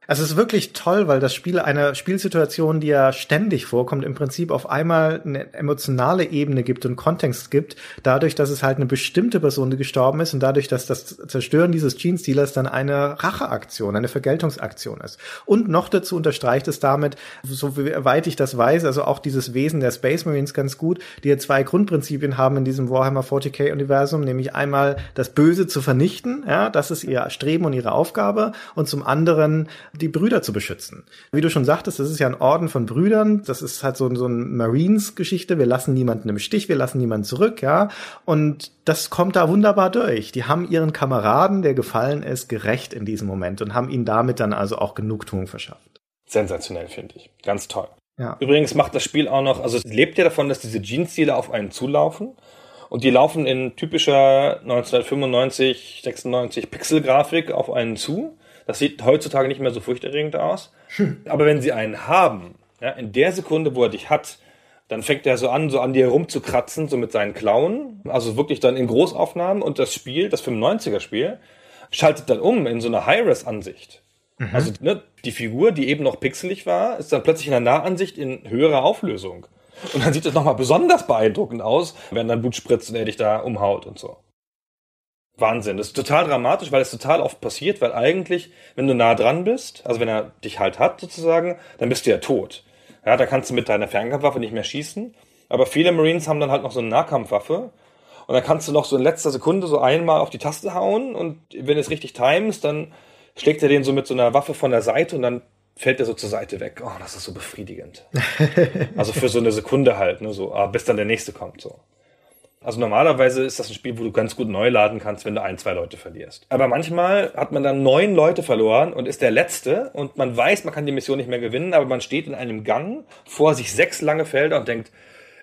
also es ist wirklich toll, weil das Spiel eine Spielsituation, die ja ständig vorkommt, im Prinzip auf einmal eine emotionale Ebene gibt und Kontext gibt, dadurch, dass es halt eine bestimmte Person, gestorben ist und dadurch, dass das Zerstören dieses Gene-Stealers dann eine Racheaktion, eine Vergeltungsaktion ist. Und noch dazu unterstreicht es damit, so weit ich das weiß, also auch dieses Wesen der Space Marines ganz gut, die ja zwei Grundprinzipien haben in diesem Warhammer 40k Universum, nämlich einmal das Böse zu vernichten, ja, das ist ihr Streben und ihre Aufgabe und zum anderen die Brüder zu beschützen. Wie du schon sagtest, das ist ja ein Orden von Brüdern. Das ist halt so, so ein Marines-Geschichte. Wir lassen niemanden im Stich, wir lassen niemanden zurück, ja. Und das kommt da wunderbar durch. Die haben ihren Kameraden, der gefallen ist, gerecht in diesem Moment und haben ihnen damit dann also auch Genugtuung verschafft. Sensationell, finde ich. Ganz toll. Ja. Übrigens macht das Spiel auch noch, also es lebt ja davon, dass diese Jeans-Ziele auf einen zulaufen. Und die laufen in typischer 1995, 96 Pixel-Grafik auf einen zu. Das sieht heutzutage nicht mehr so furchterregend aus. Hm. Aber wenn sie einen haben, ja, in der Sekunde, wo er dich hat, dann fängt er so an, so an dir rumzukratzen, so mit seinen Klauen. Also wirklich dann in Großaufnahmen. Und das Spiel, das 95er-Spiel, schaltet dann um in so eine High-Res-Ansicht. Mhm. Also ne, die Figur, die eben noch pixelig war, ist dann plötzlich in der Nahansicht in höherer Auflösung. Und dann sieht es nochmal besonders beeindruckend aus, wenn dann Blut spritzt und er dich da umhaut und so. Wahnsinn. Das ist total dramatisch, weil es total oft passiert, weil eigentlich, wenn du nah dran bist, also wenn er dich halt hat sozusagen, dann bist du ja tot. Ja, da kannst du mit deiner Fernkampfwaffe nicht mehr schießen. Aber viele Marines haben dann halt noch so eine Nahkampfwaffe. Und dann kannst du noch so in letzter Sekunde so einmal auf die Taste hauen und wenn du es richtig timest, dann schlägt er den so mit so einer Waffe von der Seite und dann fällt er so zur Seite weg. Oh, das ist so befriedigend. also für so eine Sekunde halt, ne, so, ah, bis dann der nächste kommt, so. Also normalerweise ist das ein Spiel, wo du ganz gut neu laden kannst, wenn du ein, zwei Leute verlierst. Aber manchmal hat man dann neun Leute verloren und ist der Letzte und man weiß, man kann die Mission nicht mehr gewinnen, aber man steht in einem Gang vor sich sechs lange Felder und denkt,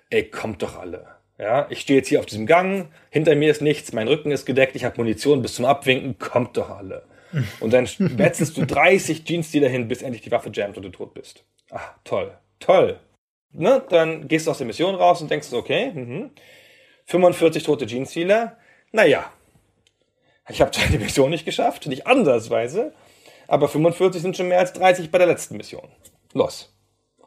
ey, kommt doch alle. Ja, ich stehe jetzt hier auf diesem Gang, hinter mir ist nichts, mein Rücken ist gedeckt, ich habe Munition bis zum Abwinken, kommt doch alle. Und dann wetzelst du 30 Jeans-Dealer hin, bis endlich die Waffe jammt und du tot bist. Ah, toll, toll. Ne? Dann gehst du aus der Mission raus und denkst, okay, mhm. 45 tote Jeans-Dealer. Naja, ich habe die Mission nicht geschafft, nicht andersweise, aber 45 sind schon mehr als 30 bei der letzten Mission. Los.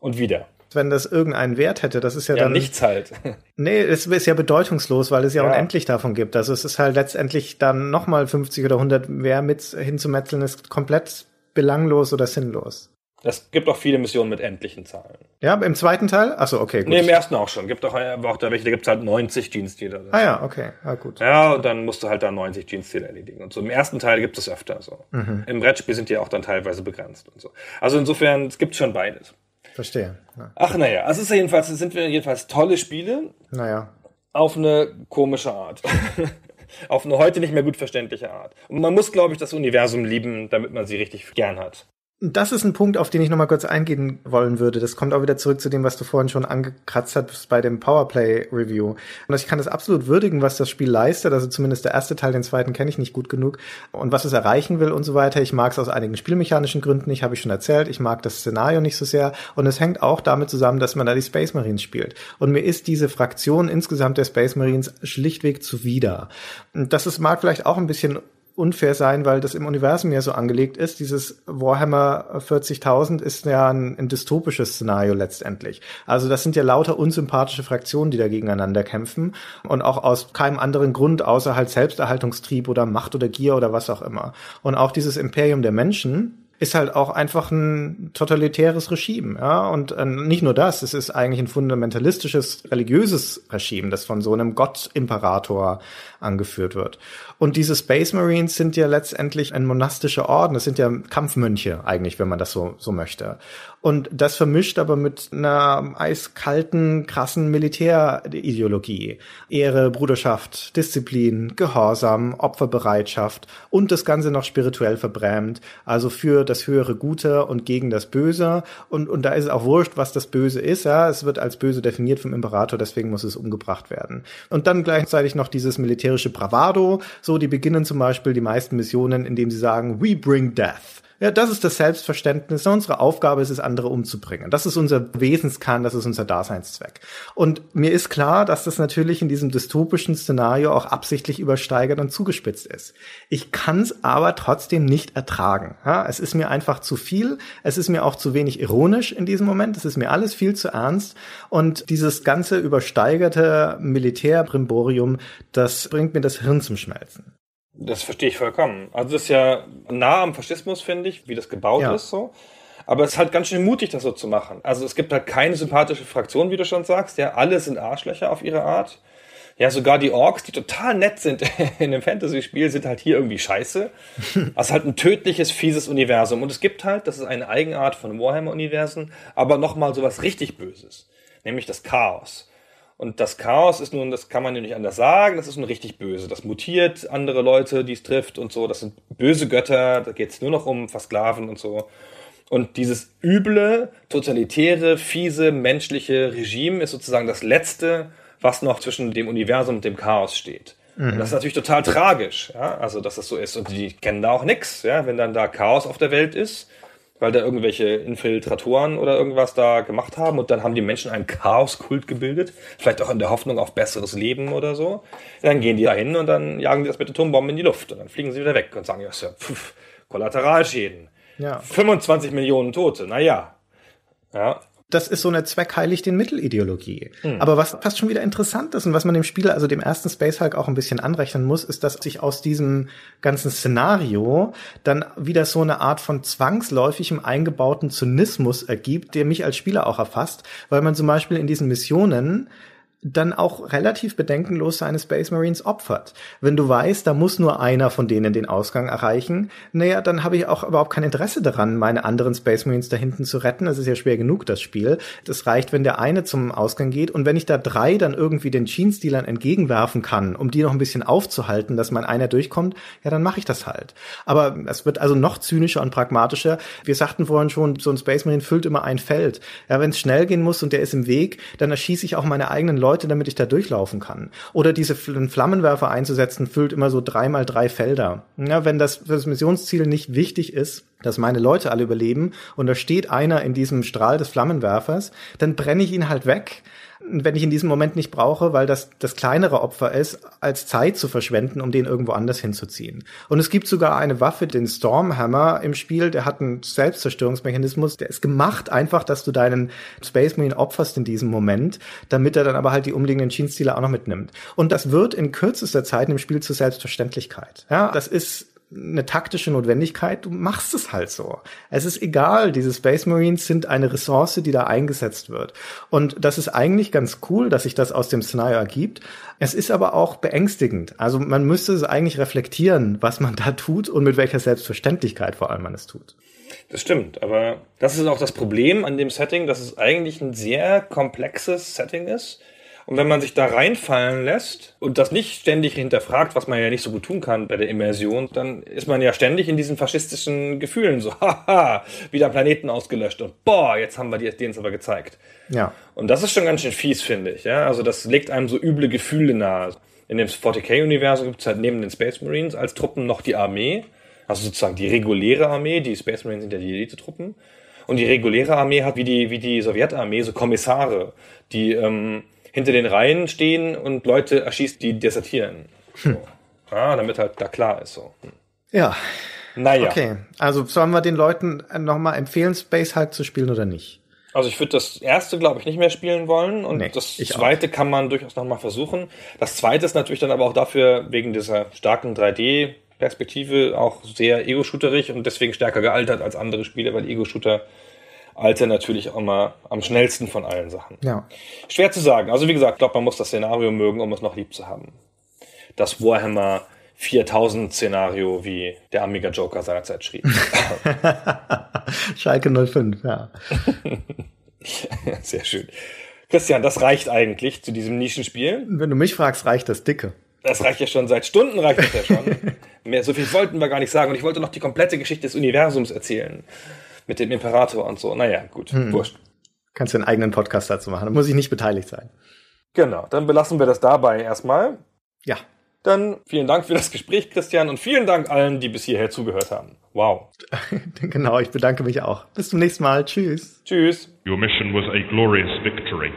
Und wieder. Wenn das irgendeinen Wert hätte, das ist ja, Ja, dann. nichts halt. Nee, es ist ja bedeutungslos, weil es ja, Ja. unendlich davon gibt. Also es ist halt letztendlich dann nochmal 50 oder 100 mehr mit hinzumetzeln, ist komplett belanglos oder sinnlos. Es gibt auch viele Missionen mit endlichen Zahlen. Ja, im zweiten Teil? Achso, okay, gut. Nee, im ersten auch schon. Gibt auch, äh, auch da welche, da gibt's halt 90 Jeans-Dealer. ah ja, okay, ah, gut. Ja, und dann musst du halt da 90 Jeans-Dealer erledigen. Und so im ersten Teil gibt es öfter so. Im Brettspiel sind die auch dann teilweise begrenzt und so. Also insofern, es gibt schon beides. Verstehe. Ja. Ach naja, also es ist jedenfalls, sind wir jedenfalls tolle Spiele Naja. auf eine komische Art. auf eine heute nicht mehr gut verständliche Art. Und man muss, glaube ich, das Universum lieben, damit man sie richtig gern hat. Das ist ein Punkt, auf den ich nochmal kurz eingehen wollen würde. Das kommt auch wieder zurück zu dem, was du vorhin schon angekratzt hast bei dem Powerplay-Review. Und ich kann das absolut würdigen, was das Spiel leistet. Also zumindest der erste Teil, den zweiten kenne ich nicht gut genug. Und was es erreichen will und so weiter. Ich mag es aus einigen spielmechanischen Gründen nicht, habe ich schon erzählt. Ich mag das Szenario nicht so sehr. Und es hängt auch damit zusammen, dass man da die Space Marines spielt. Und mir ist diese Fraktion insgesamt der Space Marines schlichtweg zuwider. Und das ist, mag vielleicht auch ein bisschen unfair sein, weil das im Universum ja so angelegt ist. Dieses Warhammer 40.000 ist ja ein, ein dystopisches Szenario letztendlich. Also das sind ja lauter unsympathische Fraktionen, die da gegeneinander kämpfen und auch aus keinem anderen Grund außer halt Selbsterhaltungstrieb oder Macht oder Gier oder was auch immer. Und auch dieses Imperium der Menschen ist halt auch einfach ein totalitäres Regime, ja, und äh, nicht nur das, es ist eigentlich ein fundamentalistisches religiöses Regime, das von so einem Gott-Imperator angeführt wird. Und diese Space Marines sind ja letztendlich ein monastischer Orden, das sind ja Kampfmönche eigentlich, wenn man das so, so möchte. Und das vermischt aber mit einer eiskalten, krassen Militärideologie. Ehre, Bruderschaft, Disziplin, Gehorsam, Opferbereitschaft und das Ganze noch spirituell verbrämt. Also für das höhere Gute und gegen das Böse. Und, und da ist es auch wurscht, was das Böse ist. Ja, es wird als böse definiert vom Imperator, deswegen muss es umgebracht werden. Und dann gleichzeitig noch dieses militärische Bravado. So, die beginnen zum Beispiel die meisten Missionen, indem sie sagen, we bring death. Ja, das ist das Selbstverständnis. Unsere Aufgabe ist es, andere umzubringen. Das ist unser Wesenskern, das ist unser Daseinszweck. Und mir ist klar, dass das natürlich in diesem dystopischen Szenario auch absichtlich übersteigert und zugespitzt ist. Ich kann es aber trotzdem nicht ertragen. Ja, es ist mir einfach zu viel. Es ist mir auch zu wenig ironisch in diesem Moment. Es ist mir alles viel zu ernst. Und dieses ganze übersteigerte Militärbrimborium, das bringt mir das Hirn zum Schmelzen. Das verstehe ich vollkommen. Also das ist ja nah am Faschismus, finde ich, wie das gebaut Ja. ist so. Aber es ist halt ganz schön mutig, das so zu machen. Also es gibt halt keine sympathische Fraktion, wie du schon sagst. Ja, alle sind Arschlöcher auf ihre Art. Ja, sogar die Orks, die total nett sind in einem Fantasy-Spiel, sind halt hier irgendwie scheiße. Das ist halt ein tödliches, fieses Universum. Und es gibt halt, das ist eine Eigenart von Warhammer-Universen, aber nochmal sowas richtig Böses. Nämlich das Chaos. Und das Chaos ist nun, das kann man ja nicht anders sagen, das ist nun richtig böse. Das mutiert andere Leute, die es trifft und so. Das sind böse Götter, da geht es nur noch um Versklaven und so. Und dieses üble, totalitäre, fiese, menschliche Regime ist sozusagen das Letzte, was noch zwischen dem Universum und dem Chaos steht. Und das ist natürlich total tragisch, ja, also dass das so ist. Und die kennen da auch nix, ja, wenn dann da Chaos auf der Welt ist, weil da irgendwelche Infiltratoren oder irgendwas da gemacht haben und dann haben die Menschen einen Chaoskult gebildet, vielleicht auch in der Hoffnung auf besseres Leben oder so. Dann gehen die da hin und dann jagen die das mit Atombomben in die Luft und dann fliegen sie wieder weg und sagen, ja, ja pf, Kollateralschäden. Ja. 25 Millionen Tote, naja. Ja, das ist so eine Zweckheilig den Mittelideologie. Aber was fast schon wieder interessant ist und was man dem Spieler, also dem ersten Space Hulk auch ein bisschen anrechnen muss, ist, dass sich aus diesem ganzen Szenario dann wieder so eine Art von zwangsläufigem eingebauten Zynismus ergibt, der mich als Spieler auch erfasst, weil man zum Beispiel in diesen Missionen dann auch relativ bedenkenlos seine Space Marines opfert. Wenn du weißt, da muss nur einer von denen den Ausgang erreichen, naja, dann habe ich auch überhaupt kein Interesse daran, meine anderen Space Marines da hinten zu retten. Das ist ja schwer genug, das Spiel. Das reicht, wenn der eine zum Ausgang geht und wenn ich da drei dann irgendwie den Gene-Stealern entgegenwerfen kann, um die noch ein bisschen aufzuhalten, dass mein einer durchkommt, ja, dann mache ich das halt. Aber es wird also noch zynischer und pragmatischer. Wir sagten vorhin schon, so ein Space Marine füllt immer ein Feld. Ja, wenn es schnell gehen muss und der ist im Weg, dann erschieße ich auch meine eigenen Leute Leute, damit ich da durchlaufen kann. Oder diese Flammenwerfer einzusetzen, füllt immer so dreimal drei Felder. Ja, wenn das, das Missionsziel nicht wichtig ist, dass meine Leute alle überleben und da steht einer in diesem Strahl des Flammenwerfers, dann brenne ich ihn halt weg wenn ich in diesem Moment nicht brauche, weil das das kleinere Opfer ist, als Zeit zu verschwenden, um den irgendwo anders hinzuziehen. Und es gibt sogar eine Waffe, den Stormhammer im Spiel, der hat einen Selbstzerstörungsmechanismus, der ist gemacht einfach, dass du deinen Space Marine opferst in diesem Moment, damit er dann aber halt die umliegenden Schienenstile auch noch mitnimmt. Und das wird in kürzester Zeit im Spiel zur Selbstverständlichkeit. Ja, das ist eine taktische Notwendigkeit, du machst es halt so. Es ist egal, diese Space Marines sind eine Ressource, die da eingesetzt wird. Und das ist eigentlich ganz cool, dass sich das aus dem Szenario ergibt. Es ist aber auch beängstigend. Also man müsste es eigentlich reflektieren, was man da tut und mit welcher Selbstverständlichkeit vor allem man es tut. Das stimmt, aber das ist auch das Problem an dem Setting, dass es eigentlich ein sehr komplexes Setting ist und wenn man sich da reinfallen lässt und das nicht ständig hinterfragt, was man ja nicht so gut tun kann bei der Immersion, dann ist man ja ständig in diesen faschistischen Gefühlen so, haha, wieder Planeten ausgelöscht und boah, jetzt haben wir die denen es aber gezeigt. Ja. Und das ist schon ganz schön fies, finde ich. Ja? Also das legt einem so üble Gefühle nahe. In dem 40k-Universum gibt es halt neben den Space Marines als Truppen noch die Armee, also sozusagen die reguläre Armee, die Space Marines sind ja die Elite-Truppen. Und die reguläre Armee hat wie die, wie die Sowjetarmee so Kommissare, die ähm, hinter den Reihen stehen und Leute erschießt, die desertieren. So. Hm. Ah, damit halt da klar ist so. Hm. Ja. Naja. Okay, also sollen wir den Leuten nochmal empfehlen, Space halt zu spielen oder nicht? Also ich würde das erste, glaube ich, nicht mehr spielen wollen und nee, das zweite auch. kann man durchaus nochmal versuchen. Das zweite ist natürlich dann aber auch dafür wegen dieser starken 3D-Perspektive auch sehr ego-shooterig und deswegen stärker gealtert als andere Spiele, weil Ego-Shooter Alter natürlich auch mal am schnellsten von allen Sachen. Ja. Schwer zu sagen. Also wie gesagt, ich glaube, man muss das Szenario mögen, um es noch lieb zu haben. Das Warhammer 4000 Szenario, wie der Amiga Joker seinerzeit schrieb. Schalke 05, ja. Sehr schön. Christian, das reicht eigentlich zu diesem Nischenspiel. Wenn du mich fragst, reicht das dicke. Das reicht ja schon seit Stunden, reicht das ja schon. Mehr, so viel wollten wir gar nicht sagen. Und ich wollte noch die komplette Geschichte des Universums erzählen mit dem Imperator und so. Naja, gut, hm. wurscht. Kannst du einen eigenen Podcast dazu machen, da muss ich nicht beteiligt sein. Genau, dann belassen wir das dabei erstmal. Ja. Dann vielen Dank für das Gespräch, Christian, und vielen Dank allen, die bis hierher zugehört haben. Wow. genau, ich bedanke mich auch. Bis zum nächsten Mal. Tschüss. Tschüss. Your mission was a glorious victory.